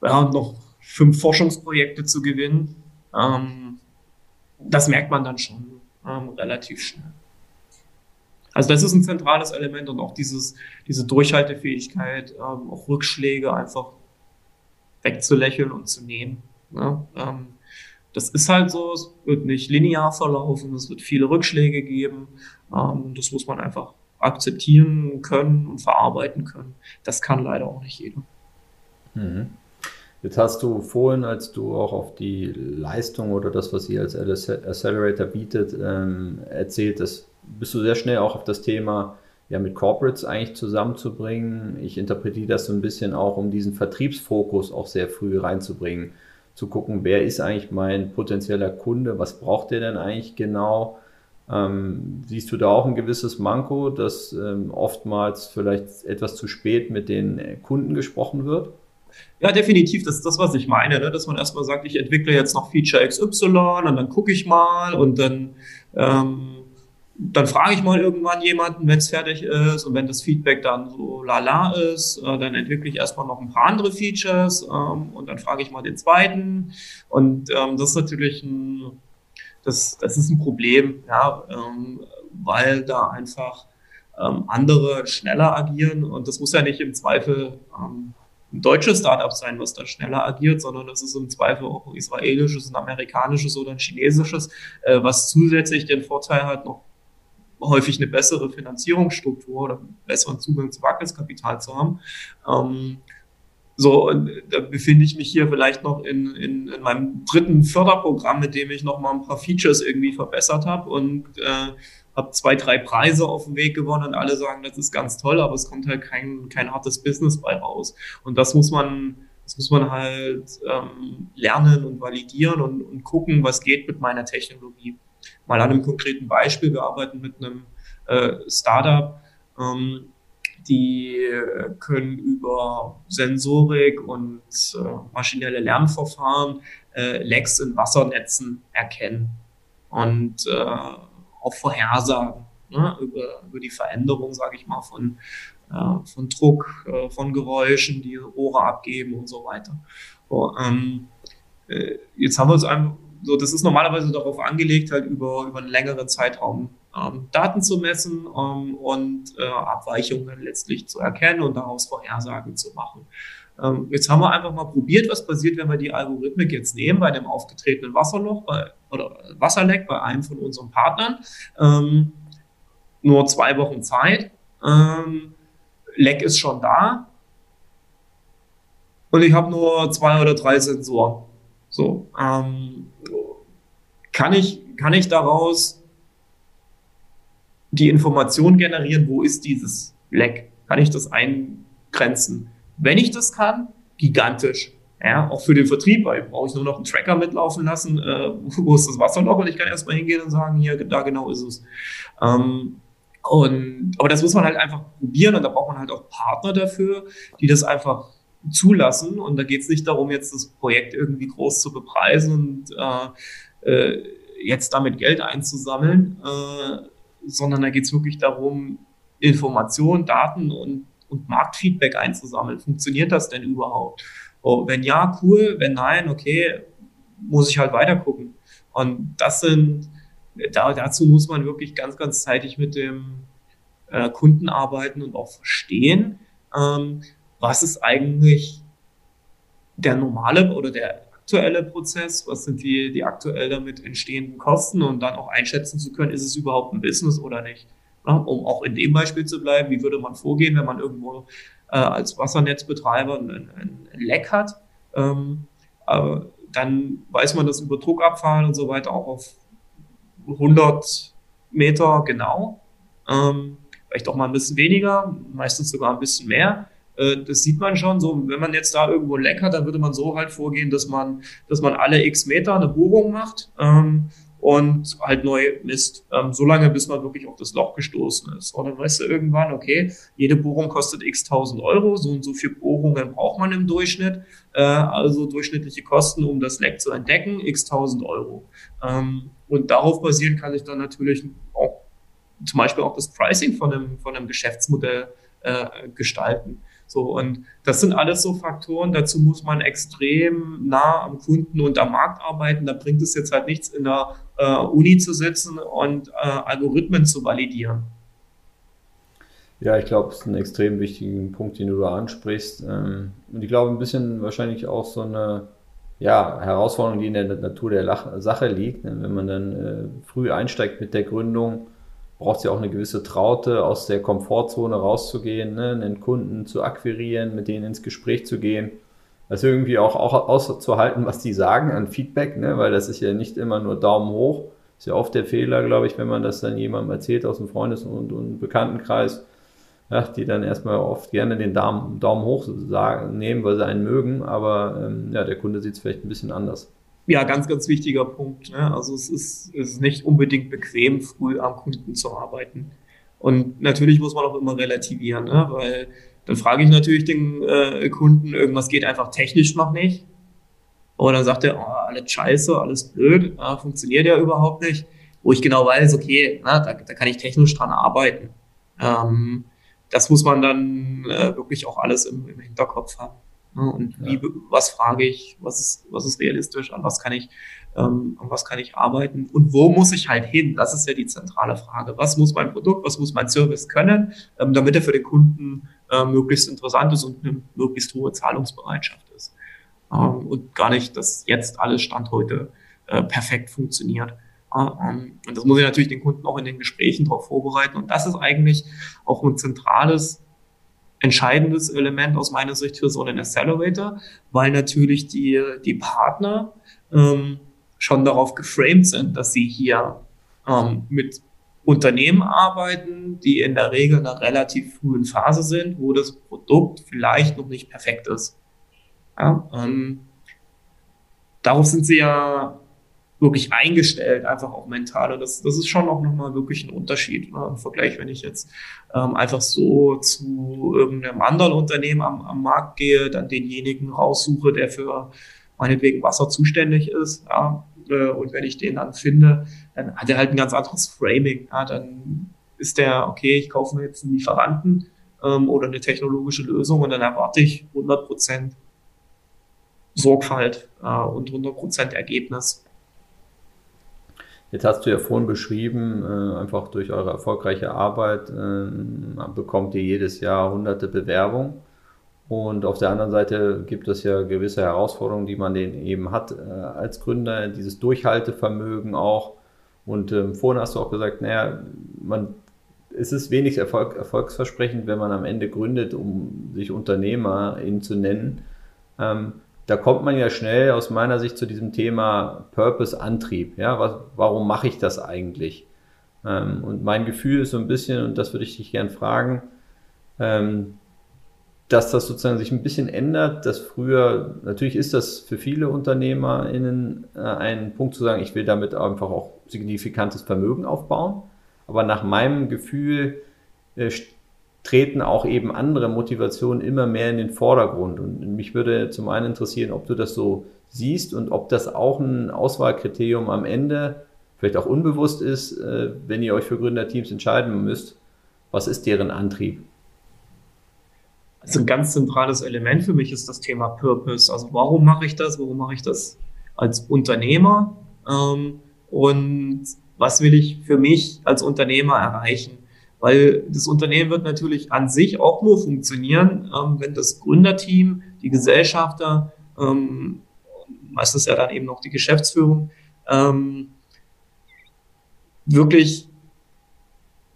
ja, und noch fünf Forschungsprojekte zu gewinnen. Ähm, das merkt man dann schon ähm, relativ schnell. Also das ist ein zentrales Element und auch dieses, diese Durchhaltefähigkeit, ähm, auch Rückschläge einfach wegzulächeln und zu nehmen. Ne? Ähm, das ist halt so, es wird nicht linear verlaufen, es wird viele Rückschläge geben. Ähm, das muss man einfach akzeptieren können und verarbeiten können. Das kann leider auch nicht jeder. Mhm. Jetzt hast du vorhin, als du auch auf die Leistung oder das, was ihr als Accelerator bietet, ähm, erzählt, dass bist du sehr schnell auch auf das Thema ja mit Corporates eigentlich zusammenzubringen. Ich interpretiere das so ein bisschen auch, um diesen Vertriebsfokus auch sehr früh reinzubringen, zu gucken, wer ist eigentlich mein potenzieller Kunde, was braucht der denn eigentlich genau. Ähm, siehst du da auch ein gewisses Manko, dass ähm, oftmals vielleicht etwas zu spät mit den Kunden gesprochen wird? Ja, definitiv. Das ist das, was ich meine, ne? dass man erstmal sagt, ich entwickle jetzt noch Feature XY und dann gucke ich mal und dann ähm, dann frage ich mal irgendwann jemanden, wenn es fertig ist. Und wenn das Feedback dann so lala ist, äh, dann entwickle ich erstmal noch ein paar andere Features ähm, und dann frage ich mal den zweiten. Und ähm, das ist natürlich ein, das, das ist ein Problem, ja, ähm, weil da einfach ähm, andere schneller agieren. Und das muss ja nicht im Zweifel ähm, ein deutsches Startup sein, was da schneller agiert, sondern das ist im Zweifel auch ein israelisches, ein amerikanisches oder ein chinesisches, äh, was zusätzlich den Vorteil hat, noch häufig eine bessere Finanzierungsstruktur oder besseren Zugang zu Wagniskapital zu haben. Ähm, so, da befinde ich mich hier vielleicht noch in, in, in meinem dritten Förderprogramm, mit dem ich noch mal ein paar Features irgendwie verbessert habe und äh, habe zwei, drei Preise auf dem Weg gewonnen und alle sagen, das ist ganz toll, aber es kommt halt kein, kein hartes Business bei raus. Und das muss man, das muss man halt ähm, lernen und validieren und, und gucken, was geht mit meiner Technologie. Mal an einem konkreten Beispiel. Wir arbeiten mit einem äh, Startup, ähm, die können über Sensorik und äh, maschinelle Lernverfahren äh, Lecks in Wassernetzen erkennen und äh, auch vorhersagen ne, über, über die Veränderung, sage ich mal, von, äh, von Druck, äh, von Geräuschen, die Rohre abgeben und so weiter. So, ähm, äh, jetzt haben wir uns einfach so, das ist normalerweise darauf angelegt, halt über, über einen längeren Zeitraum ähm, Daten zu messen ähm, und äh, Abweichungen letztlich zu erkennen und daraus Vorhersagen zu machen. Ähm, jetzt haben wir einfach mal probiert, was passiert, wenn wir die Algorithmik jetzt nehmen bei dem aufgetretenen Wasserloch bei, oder Wasserleck bei einem von unseren Partnern. Ähm, nur zwei Wochen Zeit. Ähm, Leck ist schon da. und ich habe nur zwei oder drei Sensoren. So, ähm, kann ich, kann ich daraus die Information generieren, wo ist dieses Leck? Kann ich das eingrenzen? Wenn ich das kann, gigantisch. Ja, auch für den Vertrieb, weil brauche ich nur noch einen Tracker mitlaufen lassen, äh, wo ist das Wasserloch und ich kann erstmal hingehen und sagen, hier, da genau ist es. Ähm, und, aber das muss man halt einfach probieren und da braucht man halt auch Partner dafür, die das einfach zulassen. Und da geht es nicht darum, jetzt das Projekt irgendwie groß zu bepreisen und äh, äh, jetzt damit Geld einzusammeln, äh, sondern da geht es wirklich darum, Informationen, Daten und, und Marktfeedback einzusammeln. Funktioniert das denn überhaupt? Oh, wenn ja, cool. Wenn nein, okay, muss ich halt weiter gucken. Und das sind, da, dazu muss man wirklich ganz, ganz zeitig mit dem äh, Kunden arbeiten und auch verstehen, ähm, was ist eigentlich der normale oder der aktuelle Prozess, was sind die, die aktuell damit entstehenden Kosten und dann auch einschätzen zu können, ist es überhaupt ein Business oder nicht. Ja, um auch in dem Beispiel zu bleiben, wie würde man vorgehen, wenn man irgendwo äh, als Wassernetzbetreiber ein, ein Leck hat, ähm, äh, dann weiß man das über Druckabfall und so weiter auch auf 100 Meter genau, ähm, vielleicht auch mal ein bisschen weniger, meistens sogar ein bisschen mehr. Äh, das sieht man schon so, wenn man jetzt da irgendwo ein Leck hat, dann würde man so halt vorgehen, dass man, dass man alle x Meter eine Bohrung macht ähm, und halt neu misst, ähm, so lange, bis man wirklich auf das Loch gestoßen ist. Und dann weißt du irgendwann, okay, jede Bohrung kostet x tausend Euro, so und so viele Bohrungen braucht man im Durchschnitt, äh, also durchschnittliche Kosten, um das Leck zu entdecken, x tausend Euro. Ähm, und darauf basierend kann ich dann natürlich auch zum Beispiel auch das Pricing von einem, von einem Geschäftsmodell äh, gestalten. So, und das sind alles so Faktoren, dazu muss man extrem nah am Kunden und am Markt arbeiten. Da bringt es jetzt halt nichts, in der äh, Uni zu sitzen und äh, Algorithmen zu validieren. Ja, ich glaube, es ist ein extrem wichtiger Punkt, den du da ansprichst. Ähm, und ich glaube, ein bisschen wahrscheinlich auch so eine ja, Herausforderung, die in der Natur der Sache liegt. Ne? Wenn man dann äh, früh einsteigt mit der Gründung, braucht es ja auch eine gewisse Traute, aus der Komfortzone rauszugehen, ne, einen Kunden zu akquirieren, mit denen ins Gespräch zu gehen. Das irgendwie auch, auch auszuhalten, was die sagen an Feedback, ne, weil das ist ja nicht immer nur Daumen hoch. Ist ja oft der Fehler, glaube ich, wenn man das dann jemandem erzählt aus dem Freundes- und, und Bekanntenkreis, ja, die dann erstmal oft gerne den Daumen, Daumen hoch sagen, nehmen, weil sie einen mögen, aber ähm, ja, der Kunde sieht es vielleicht ein bisschen anders ja, ganz, ganz wichtiger Punkt. Ne? Also es ist, es ist nicht unbedingt bequem, früh am Kunden zu arbeiten. Und natürlich muss man auch immer relativieren, ne? weil dann frage ich natürlich den äh, Kunden, irgendwas geht einfach technisch noch nicht. Oder sagt er, oh, alles scheiße, alles blöd, ja, funktioniert ja überhaupt nicht. Wo ich genau weiß, okay, na, da, da kann ich technisch dran arbeiten. Ähm, das muss man dann äh, wirklich auch alles im, im Hinterkopf haben. Ne? Und wie, was frage ich, was ist, was ist realistisch, an was kann ich, ähm, an was kann ich arbeiten und wo muss ich halt hin? Das ist ja die zentrale Frage. Was muss mein Produkt, was muss mein Service können, ähm, damit er für den Kunden äh, möglichst interessant ist und eine möglichst hohe Zahlungsbereitschaft ist. Ähm, und gar nicht, dass jetzt alles Stand heute äh, perfekt funktioniert. Ähm, und das muss ich natürlich den Kunden auch in den Gesprächen darauf vorbereiten. Und das ist eigentlich auch ein zentrales entscheidendes Element aus meiner Sicht für so einen Accelerator, weil natürlich die, die Partner ähm, schon darauf geframed sind, dass sie hier ähm, mit Unternehmen arbeiten, die in der Regel in einer relativ frühen Phase sind, wo das Produkt vielleicht noch nicht perfekt ist. Ja, ähm, darauf sind sie ja wirklich eingestellt, einfach auch mental. Und das, das ist schon auch nochmal wirklich ein Unterschied ne, im Vergleich, wenn ich jetzt ähm, einfach so zu irgendeinem anderen Unternehmen am, am Markt gehe, dann denjenigen raussuche, der für meinetwegen Wasser zuständig ist. Ja, äh, und wenn ich den dann finde, dann hat er halt ein ganz anderes Framing. Ja, dann ist der, okay, ich kaufe mir jetzt einen Lieferanten ähm, oder eine technologische Lösung und dann erwarte ich 100 Prozent Sorgfalt äh, und 100 Prozent Ergebnis. Jetzt hast du ja vorhin beschrieben, äh, einfach durch eure erfolgreiche Arbeit äh, bekommt ihr jedes Jahr hunderte Bewerbungen. Und auf der anderen Seite gibt es ja gewisse Herausforderungen, die man eben hat äh, als Gründer, dieses Durchhaltevermögen auch. Und ähm, vorhin hast du auch gesagt, naja, man, es ist wenig Erfolg, erfolgsversprechend, wenn man am Ende gründet, um sich Unternehmer zu nennen Ähm, da kommt man ja schnell aus meiner Sicht zu diesem Thema Purpose, Antrieb. Ja, was, warum mache ich das eigentlich? Ähm, und mein Gefühl ist so ein bisschen, und das würde ich dich gern fragen, ähm, dass das sozusagen sich ein bisschen ändert, dass früher, natürlich ist das für viele UnternehmerInnen äh, ein Punkt zu sagen, ich will damit einfach auch signifikantes Vermögen aufbauen. Aber nach meinem Gefühl äh, treten auch eben andere Motivationen immer mehr in den Vordergrund. Und mich würde zum einen interessieren, ob du das so siehst und ob das auch ein Auswahlkriterium am Ende vielleicht auch unbewusst ist, äh, wenn ihr euch für Gründerteams entscheiden müsst, was ist deren Antrieb? Also ein ganz zentrales Element für mich ist das Thema Purpose. Also warum mache ich das? Warum mache ich das als Unternehmer? Ähm, und was will ich für mich als Unternehmer erreichen? Weil das Unternehmen wird natürlich an sich auch nur funktionieren, ähm, wenn das Gründerteam, die Gesellschafter, ähm, meistens ja dann eben noch die Geschäftsführung, wirklich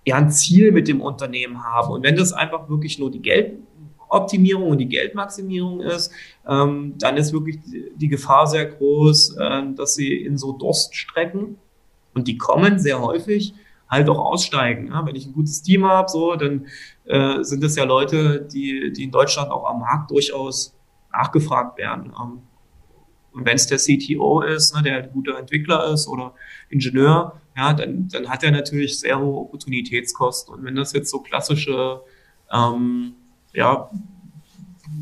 ja, ein Ziel mit dem Unternehmen haben. Und wenn das einfach wirklich nur die Geld, Optimierung und die Geldmaximierung ist, ähm, dann ist wirklich die Gefahr sehr groß, äh, dass sie in so Durststrecken und die kommen sehr häufig halt auch aussteigen. Ja? Wenn ich ein gutes Team habe, so, dann äh, sind es ja Leute, die, die in Deutschland auch am Markt durchaus nachgefragt werden. Ähm, und wenn es der CTO ist, ne, der ein guter Entwickler ist oder Ingenieur, ja, dann, dann hat er natürlich sehr hohe Opportunitätskosten. Und wenn das jetzt so klassische ähm, ja,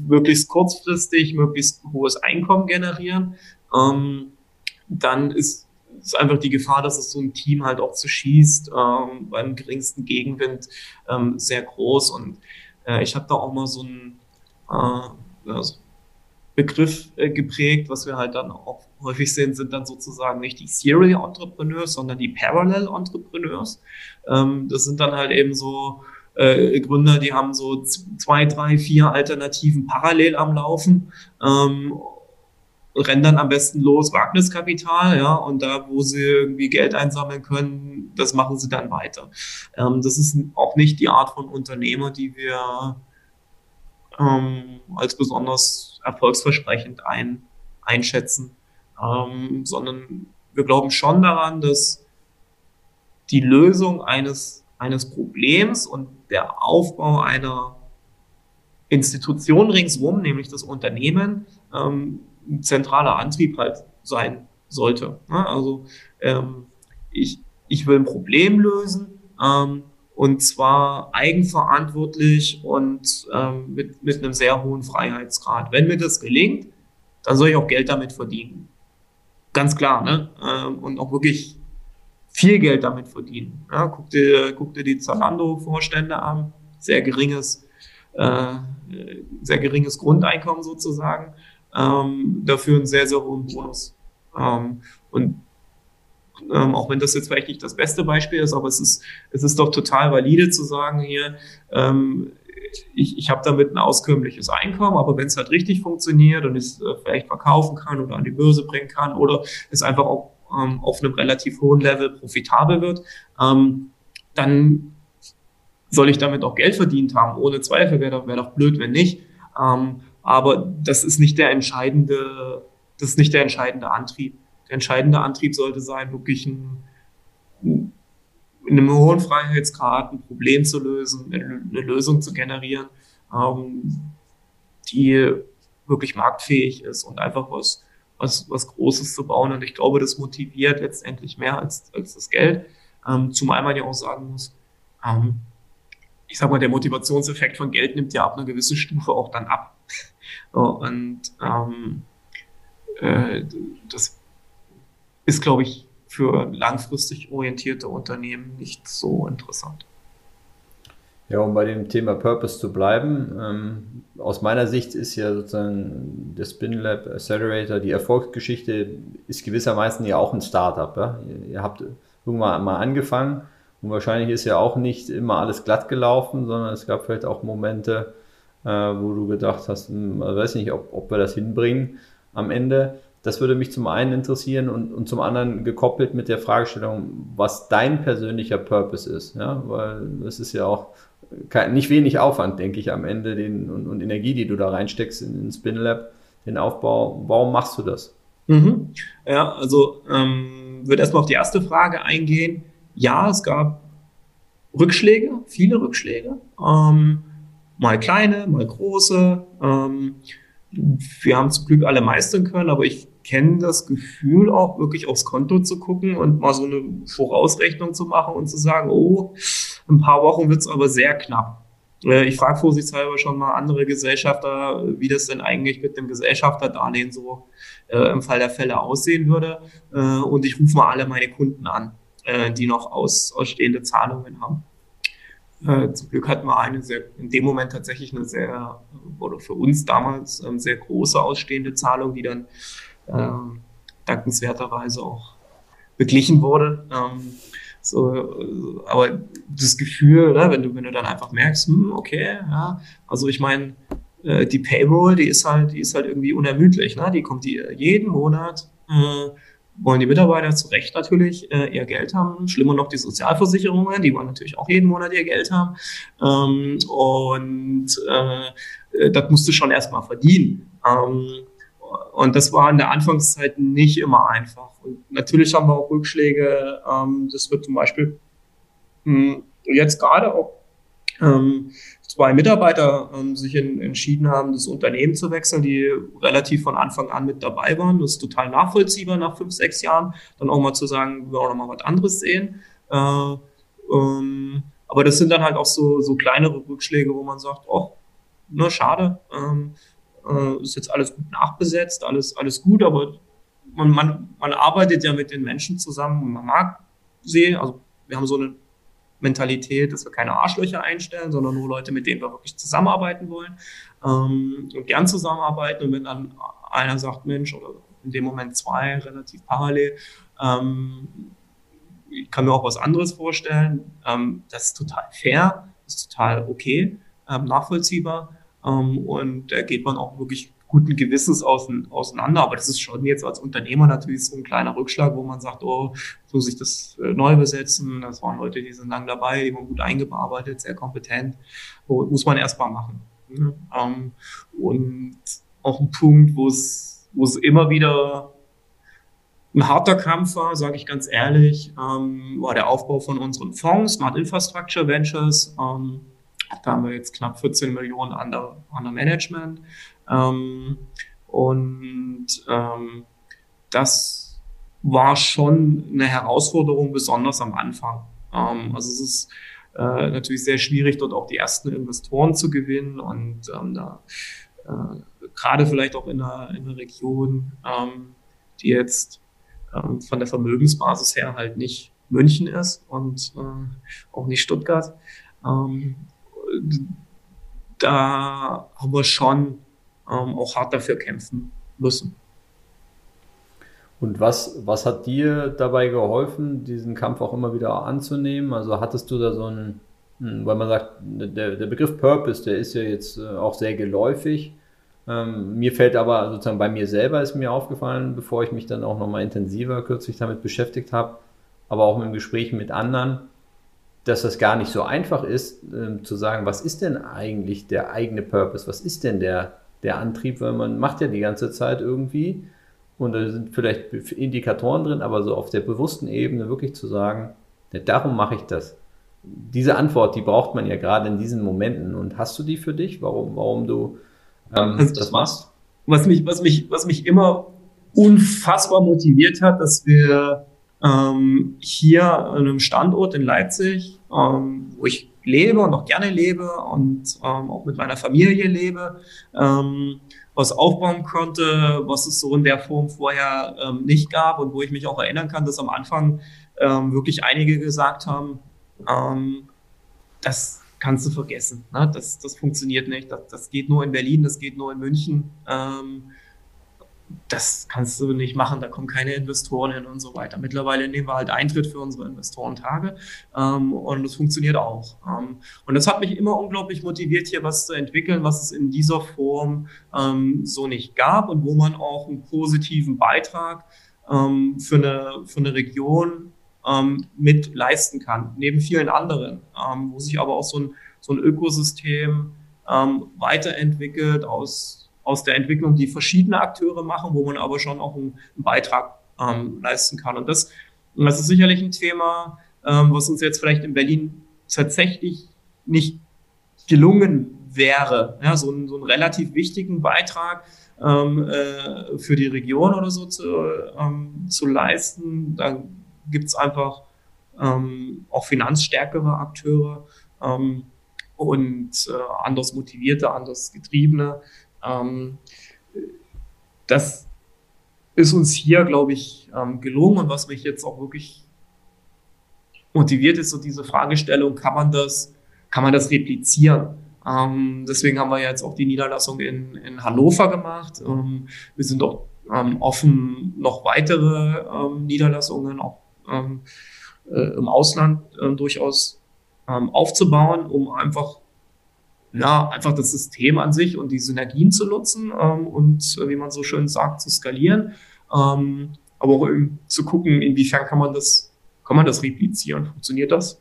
möglichst kurzfristig, möglichst hohes Einkommen generieren, ähm, dann ist, ist einfach die Gefahr, dass es so ein Team halt auch zu schießt, ähm, beim geringsten Gegenwind ähm, sehr groß. Und äh, ich habe da auch mal so einen äh, ja, Begriff äh, geprägt, was wir halt dann auch häufig sehen, sind dann sozusagen nicht die Serial Entrepreneurs, sondern die Parallel Entrepreneurs. Ähm, das sind dann halt eben so äh, Gründer, die haben so zwei, drei, vier Alternativen parallel am Laufen. Ähm, rennen dann am besten los Wagniskapital, ja, und da, wo sie irgendwie Geld einsammeln können, das machen sie dann weiter. Ähm, das ist auch nicht die Art von Unternehmer, die wir ähm, als besonders erfolgsversprechend ein, einschätzen, ähm, sondern wir glauben schon daran, dass die Lösung eines, eines Problems und der Aufbau einer Institution ringsrum, nämlich das Unternehmen, ähm, ein zentraler Antrieb halt sein sollte. Ne? Also ähm, ich, ich will ein Problem lösen ähm, und zwar eigenverantwortlich und ähm, mit, mit einem sehr hohen Freiheitsgrad. Wenn mir das gelingt, dann soll ich auch Geld damit verdienen. Ganz klar, ne? Ähm, und auch wirklich viel Geld damit verdienen. Ja, guck, dir, guck dir die Zalando-Vorstände an, sehr geringes, äh, sehr geringes Grundeinkommen sozusagen, ähm, dafür einen sehr, sehr hohen Bonus. Ähm, und ähm, auch wenn das jetzt vielleicht nicht das beste Beispiel ist, aber es ist, es ist doch total valide zu sagen hier, ähm, ich, ich habe damit ein auskömmliches Einkommen, aber wenn es halt richtig funktioniert und es äh, vielleicht verkaufen kann oder an die Börse bringen kann oder es einfach auch ähm, auf einem relativ hohen Level profitabel wird, ähm, dann soll ich damit auch Geld verdient haben. Ohne Zweifel wäre doch, wär doch blöd, wenn nicht. Ähm, aber das ist nicht der entscheidende, das ist nicht der entscheidende Antrieb. Der entscheidende Antrieb sollte sein, wirklich ein, in einem hohen Freiheitsgrad ein Problem zu lösen, eine, Lösung zu generieren, ähm, die wirklich marktfähig ist und einfach was was, was Großes zu bauen. Und ich glaube, das motiviert letztendlich mehr als, als das Geld. Ähm, zumal man ja auch sagen muss, ähm, ich sag mal, der Motivationseffekt von Geld nimmt ja ab einer gewissen Stufe auch dann ab. Und ähm, äh, das ist, glaube ich, für langfristig orientierte Unternehmen nicht so interessant. Ja, um bei dem Thema Purpose zu bleiben, ähm, aus meiner Sicht ist ja sozusagen der SpinLab Accelerator, die Erfolgsgeschichte ist gewissermaßen ja auch ein Startup. Ja? Ihr, ihr habt irgendwann mal angefangen und wahrscheinlich ist ja auch nicht immer alles glatt gelaufen, sondern es gab vielleicht auch Momente, äh, wo du gedacht hast, hm, ich weiß nicht, ob, ob wir das hinbringen am Ende. Das würde mich zum einen interessieren und, und zum anderen gekoppelt mit der Fragestellung, was dein persönlicher Purpose ist. Ja? Weil es ist ja auch kein, nicht wenig Aufwand, denke ich, am Ende den, und, und, Energie, die du da reinsteckst in, in SpinLab, den Aufbau. Warum machst du das? Mhm. Ja, also ähm, würde erstmal auf die erste Frage eingehen. Ja, es gab Rückschläge, viele Rückschläge. Ähm, mal kleine, mal große. Ähm, wir haben zum Glück alle meistern können, aber ich kenne das Gefühl auch wirklich aufs Konto zu gucken und mal so eine Vorausrechnung zu machen und zu sagen, oh, ein paar Wochen wird es aber sehr knapp. Äh, ich frage vorsichtshalber schon mal andere Gesellschafter, wie das denn eigentlich mit dem Gesellschafterdarlehen so äh, im Fall der Fälle aussehen würde. Äh, und ich rufe mal alle meine Kunden an, äh, die noch aus, ausstehende Zahlungen haben. Äh, zum Glück hatten wir eine sehr, in dem Moment tatsächlich eine sehr, oder für uns damals ähm, sehr große ausstehende Zahlung, die dann ähm, dankenswerterweise auch beglichen wurde. Ähm, so, aber das Gefühl, ne, wenn du, wenn du dann einfach merkst, hm, okay, ja, also ich meine, äh, die Payroll, die ist halt, die ist halt irgendwie unermüdlich, ne? Die kommt die jeden Monat, äh, wollen die Mitarbeiter zu Recht natürlich äh, ihr Geld haben. Schlimmer noch die Sozialversicherungen, die wollen natürlich auch jeden Monat ihr Geld haben. Ähm, und äh, äh das musst du schon erstmal verdienen. Ähm, und das war in der Anfangszeit nicht immer einfach. Und natürlich haben wir auch Rückschläge. Ähm, das wird zum Beispiel mh, hm, jetzt gerade auch ähm, zwei Mitarbeiter ähm, sich in, entschieden haben, das Unternehmen zu wechseln, die relativ von Anfang an mit dabei waren. Das ist total nachvollziehbar nach fünf, sechs Jahren. Dann auch mal zu sagen, wir wollen noch mal was anderes sehen. Äh, ähm, aber das sind dann halt auch so, so kleinere Rückschläge, wo man sagt, oh, ne, schade. Ähm, äh, ist jetzt alles gut nachbesetzt, alles, alles gut, aber man, man, man arbeitet ja mit den Menschen zusammen und man mag sie. Also wir haben so eine Mentalität, dass wir keine Arschlöcher einstellen, sondern nur Leute, mit denen wir wirklich zusammenarbeiten wollen ähm, und gern zusammenarbeiten. Und wenn dann einer sagt, Mensch, oder in dem Moment zwei, relativ parallel, ähm, ich kann mir auch was anderes vorstellen, ähm, das ist total fair, das ist total okay, ähm, nachvollziehbar. Ähm, und da geht man auch wirklich guten Gewissens auseinander. Aber das ist schon jetzt als Unternehmer natürlich so ein kleiner Rückschlag, wo man sagt, oh, muss ich das äh, neu besetzen. Das waren Leute, die sind lang dabei, die waren gut eingearbeitet, sehr kompetent. muss man erstmal machen. Ne? Ähm, und auch ein Punkt, wo es, wo es immer wieder ein harter Kampf war, sage ich ganz ehrlich, ähm, war der Aufbau von unseren Fonds, Smart Infrastructure Ventures. Ähm, da haben wir jetzt knapp 14 Millionen under, under Management. Ähm, und ähm, das war schon eine Herausforderung, besonders am Anfang. Ähm, also es ist äh, natürlich sehr schwierig, dort auch die ersten Investoren zu gewinnen und ähm, da äh, gerade vielleicht auch in einer, in einer Region, ähm, die jetzt ähm, von der Vermögensbasis her halt nicht München ist und äh, auch nicht Stuttgart. Ähm, da haben wir schon auch hart dafür kämpfen müssen. Und was, was hat dir dabei geholfen, diesen Kampf auch immer wieder anzunehmen? Also hattest du da so einen, hm, weil man sagt, der, der Begriff Purpose, der ist ja jetzt äh, auch sehr geläufig. Ähm, mir fällt aber sozusagen bei mir selber ist mir aufgefallen, bevor ich mich dann auch nochmal intensiver kürzlich damit beschäftigt habe, aber auch im Gespräch mit anderen, dass das gar nicht so einfach ist, äh, zu sagen, was ist denn eigentlich der eigene Purpose? Was ist denn der, der Antrieb? Weil man macht ja die ganze Zeit irgendwie und da sind vielleicht Indikatoren drin, aber so auf der bewussten Ebene wirklich zu sagen, ja, darum mache ich das. Diese Antwort, die braucht man ja gerade in diesen Momenten. Und hast du die für dich, warum, warum du ähm, also, das machst? Was mich, was, mich, was mich immer unfassbar motiviert hat, dass wir ähm, hier an einem Standort in Leipzig, ähm, wo ich lebe und auch gerne lebe und ähm, auch mit meiner Familie lebe, ähm, was aufbauen konnte, was es so in der Form vorher ähm, nicht gab und wo ich mich auch erinnern kann, dass am Anfang ähm, wirklich einige gesagt haben, ähm, das kannst du vergessen, ne? das, das funktioniert nicht, das, das geht nur in Berlin, das geht nur in München. Ähm, das kannst du nicht machen, da kommen keine Investoren hin und so weiter. Mittlerweile nehmen wir halt Eintritt für unsere Investorentage ähm, und das funktioniert auch. Ähm, und das hat mich immer unglaublich motiviert, hier was zu entwickeln, was es in dieser Form ähm, so nicht gab und wo man auch einen positiven Beitrag ähm, für, eine, für eine Region ähm, mit leisten kann, neben vielen anderen, ähm, wo sich aber auch so ein, so ein Ökosystem weiterentwickelt aus aus der Entwicklung, die verschiedene Akteure machen, wo man aber schon auch einen, einen Beitrag ähm, leisten kann. Und das, das ist sicherlich ein Thema, ähm, was uns jetzt vielleicht in Berlin tatsächlich nicht gelungen wäre, ja, so, einen, so einen relativ wichtigen Beitrag ähm, äh, für die Region oder so zu, ähm, zu leisten. Da gibt's einfach ähm, auch finanzstärkere Akteure ähm, und äh, anders motivierte, anders getriebene. Ähm, das ist uns hier, glaube ich, ähm, gelungen und was mich jetzt auch wirklich motiviert ist, so diese Fragestellung, kann man das, kann man das replizieren? Ähm, deswegen haben wir jetzt auch die Niederlassung in, in Hannover gemacht. Ähm, wir sind auch ähm, offen, noch weitere ähm, Niederlassungen auch ähm, äh, im Ausland äh, durchaus aufzubauen, um einfach ja, einfach das System an sich und die Synergien zu nutzen ähm, und äh, wie man so schön sagt, zu skalieren. Ähm, aber auch zu gucken, inwiefern kann man das, kann man das replizieren? Funktioniert das?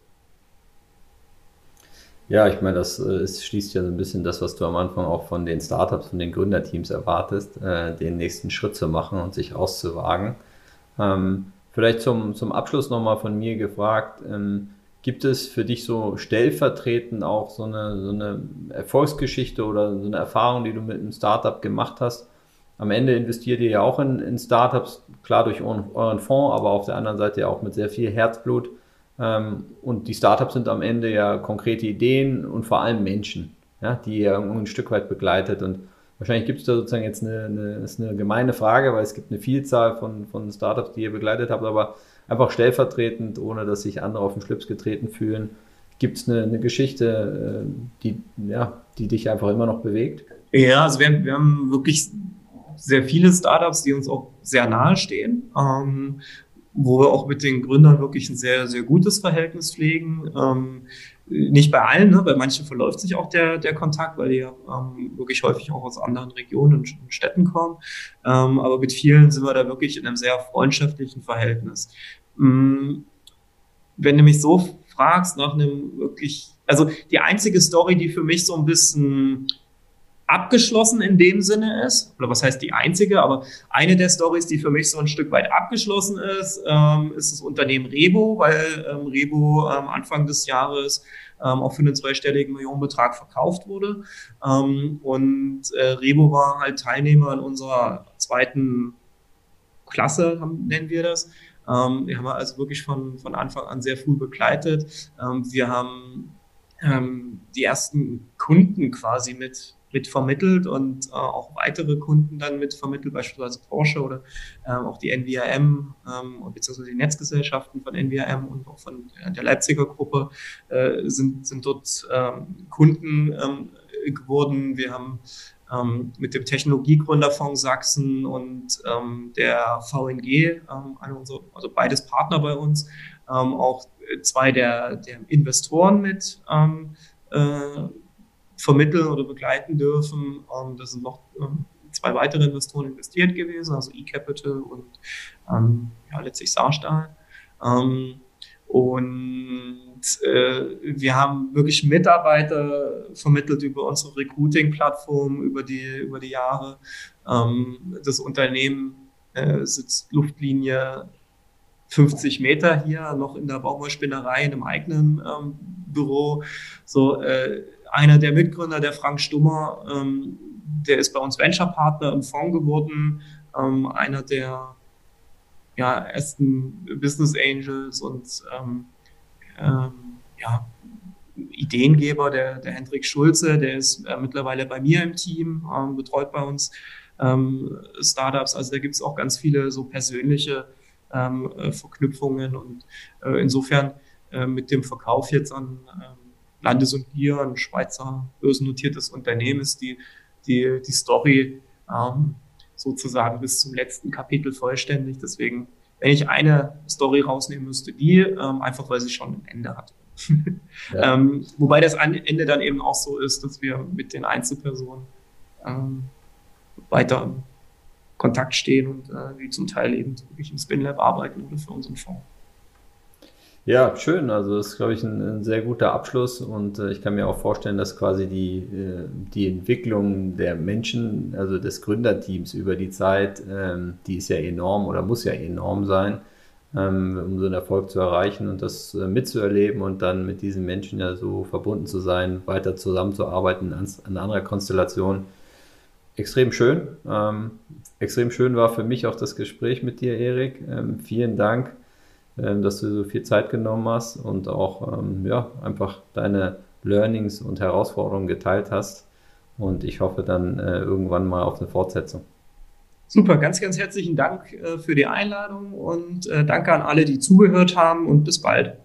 Ja, ich meine, das äh, schließt ja so ein bisschen das, was du am Anfang auch von den Startups, von den Gründerteams erwartest, äh, den nächsten Schritt zu machen und sich auszuwagen. Ähm, vielleicht zum, zum Abschluss nochmal von mir gefragt, ähm, gibt es für dich so stellvertretend auch so eine, so eine Erfolgsgeschichte oder so eine Erfahrung, die du mit einem Startup gemacht hast? Am Ende investiert ihr ja auch in, in Startups, klar durch euren, Fonds, aber auf der anderen Seite ja auch mit sehr viel Herzblut. Ähm, und die Startups sind am Ende ja konkrete Ideen und vor allem Menschen, ja, die ihr ein Stück weit begleitet. Und wahrscheinlich gibt es da sozusagen jetzt eine, eine, ist eine gemeine Frage, weil es gibt eine Vielzahl von, von Startups, die ihr begleitet habt, aber einfach stellvertretend, ohne dass sich andere auf den Schlips getreten fühlen, gibt es eine, eine, Geschichte, äh, die, ja, die dich einfach immer noch bewegt? Ja, also wir, wir haben wirklich sehr viele Startups, die uns auch sehr nahe stehen. Ähm, wo wir auch mit den Gründern wirklich ein sehr, sehr gutes Verhältnis pflegen. Ähm, nicht bei allen, ne? bei manchen verläuft sich auch der, der Kontakt, weil die ähm, wirklich häufig auch aus anderen Regionen und Städten kommen. Ähm, aber mit vielen sind wir da wirklich in einem sehr freundschaftlichen Verhältnis. Ähm, wenn du mich so fragst nach einem wirklich, also die einzige Story, die für mich so ein bisschen abgeschlossen in dem Sinne ist, oder was heißt die einzige, aber eine der Stories, die für mich so ein Stück weit abgeschlossen ist, ähm, ist das Unternehmen Rebo, weil ähm, Rebo ähm, Anfang des Jahres ähm, auch für einen zweistelligen Millionenbetrag verkauft wurde. Ähm, und äh, Rebo war halt Teilnehmer in unserer zweiten Klasse, haben, nennen wir das. Ähm, wir haben also wirklich von, von Anfang an sehr früh begleitet. wir haben die ersten Kunden quasi mit mit vermittelt und äh, auch weitere Kunden dann mit vermittelt, beispielsweise Porsche oder ähm, auch die NVRM ähm, beziehungsweise die Netzgesellschaften von NVRM und auch von der Leipziger Gruppe äh, sind, sind dort ähm, Kunden ähm, geworden. Wir haben ähm, mit dem Technologiegründerfonds Sachsen und ähm, der VNG, ähm, unserer, also beides Partner bei uns, ähm, auch zwei der, der Investoren mit ähm, äh, vermitteln oder begleiten dürfen. Und das sind noch ähm, zwei weitere Investoren investiert gewesen, also eCapital und ähm, ja, letztlich Saarstahl. Ähm, und äh, wir haben wirklich Mitarbeiter vermittelt über unsere Recruiting-Plattform über die, über die Jahre. Ähm, das Unternehmen äh, sitzt Luftlinie 50 Meter hier noch in der Baumwollspinnerei in einem eigenen ähm, Büro. So, äh, einer der Mitgründer, der Frank Stummer, ähm, der ist bei uns Venture-Partner im Fonds geworden, ähm, einer der ja, ersten Business Angels und ähm, ähm, ja, Ideengeber, der, der Hendrik Schulze, der ist äh, mittlerweile bei mir im Team, ähm, betreut bei uns ähm, Startups. Also da gibt es auch ganz viele so persönliche äh, Verknüpfungen und äh, insofern äh, mit dem Verkauf jetzt an Landes und Bier, ein Schweizer börsennotiertes Unternehmen ist, die, die, die Story ähm, sozusagen bis zum letzten Kapitel vollständig. Deswegen, wenn ich eine Story rausnehmen müsste, die, ähm, einfach weil sie schon ein Ende hat. ja. ähm, wobei das Ende dann eben auch so ist, dass wir mit den Einzelpersonen ähm, weiter im Kontakt stehen und äh, die zum Teil eben wirklich im SpinLab arbeiten oder für unseren Fonds. Ja, schön. Also das ist, glaube ich, ein, ein sehr guter Abschluss und äh, ich kann mir auch vorstellen, dass quasi die, äh, die Entwicklung der Menschen, also des Gründerteams über die Zeit, ähm, die ist ja enorm oder muss ja enorm sein, ähm, um so einen Erfolg zu erreichen und das äh, mitzuerleben und dann mit diesen Menschen ja so verbunden zu sein, weiter zusammenzuarbeiten an, an anderer Konstellation. Extrem schön. Ähm, extrem schön war für mich auch das Gespräch mit dir, Erik. Ähm, vielen Dank dass du so viel Zeit genommen hast und auch ähm, ja, einfach deine Learnings und Herausforderungen geteilt hast. Und ich hoffe dann äh, irgendwann mal auf eine Fortsetzung. Super, ganz, ganz herzlichen Dank äh, für die Einladung und äh, danke an alle, die zugehört haben und bis bald.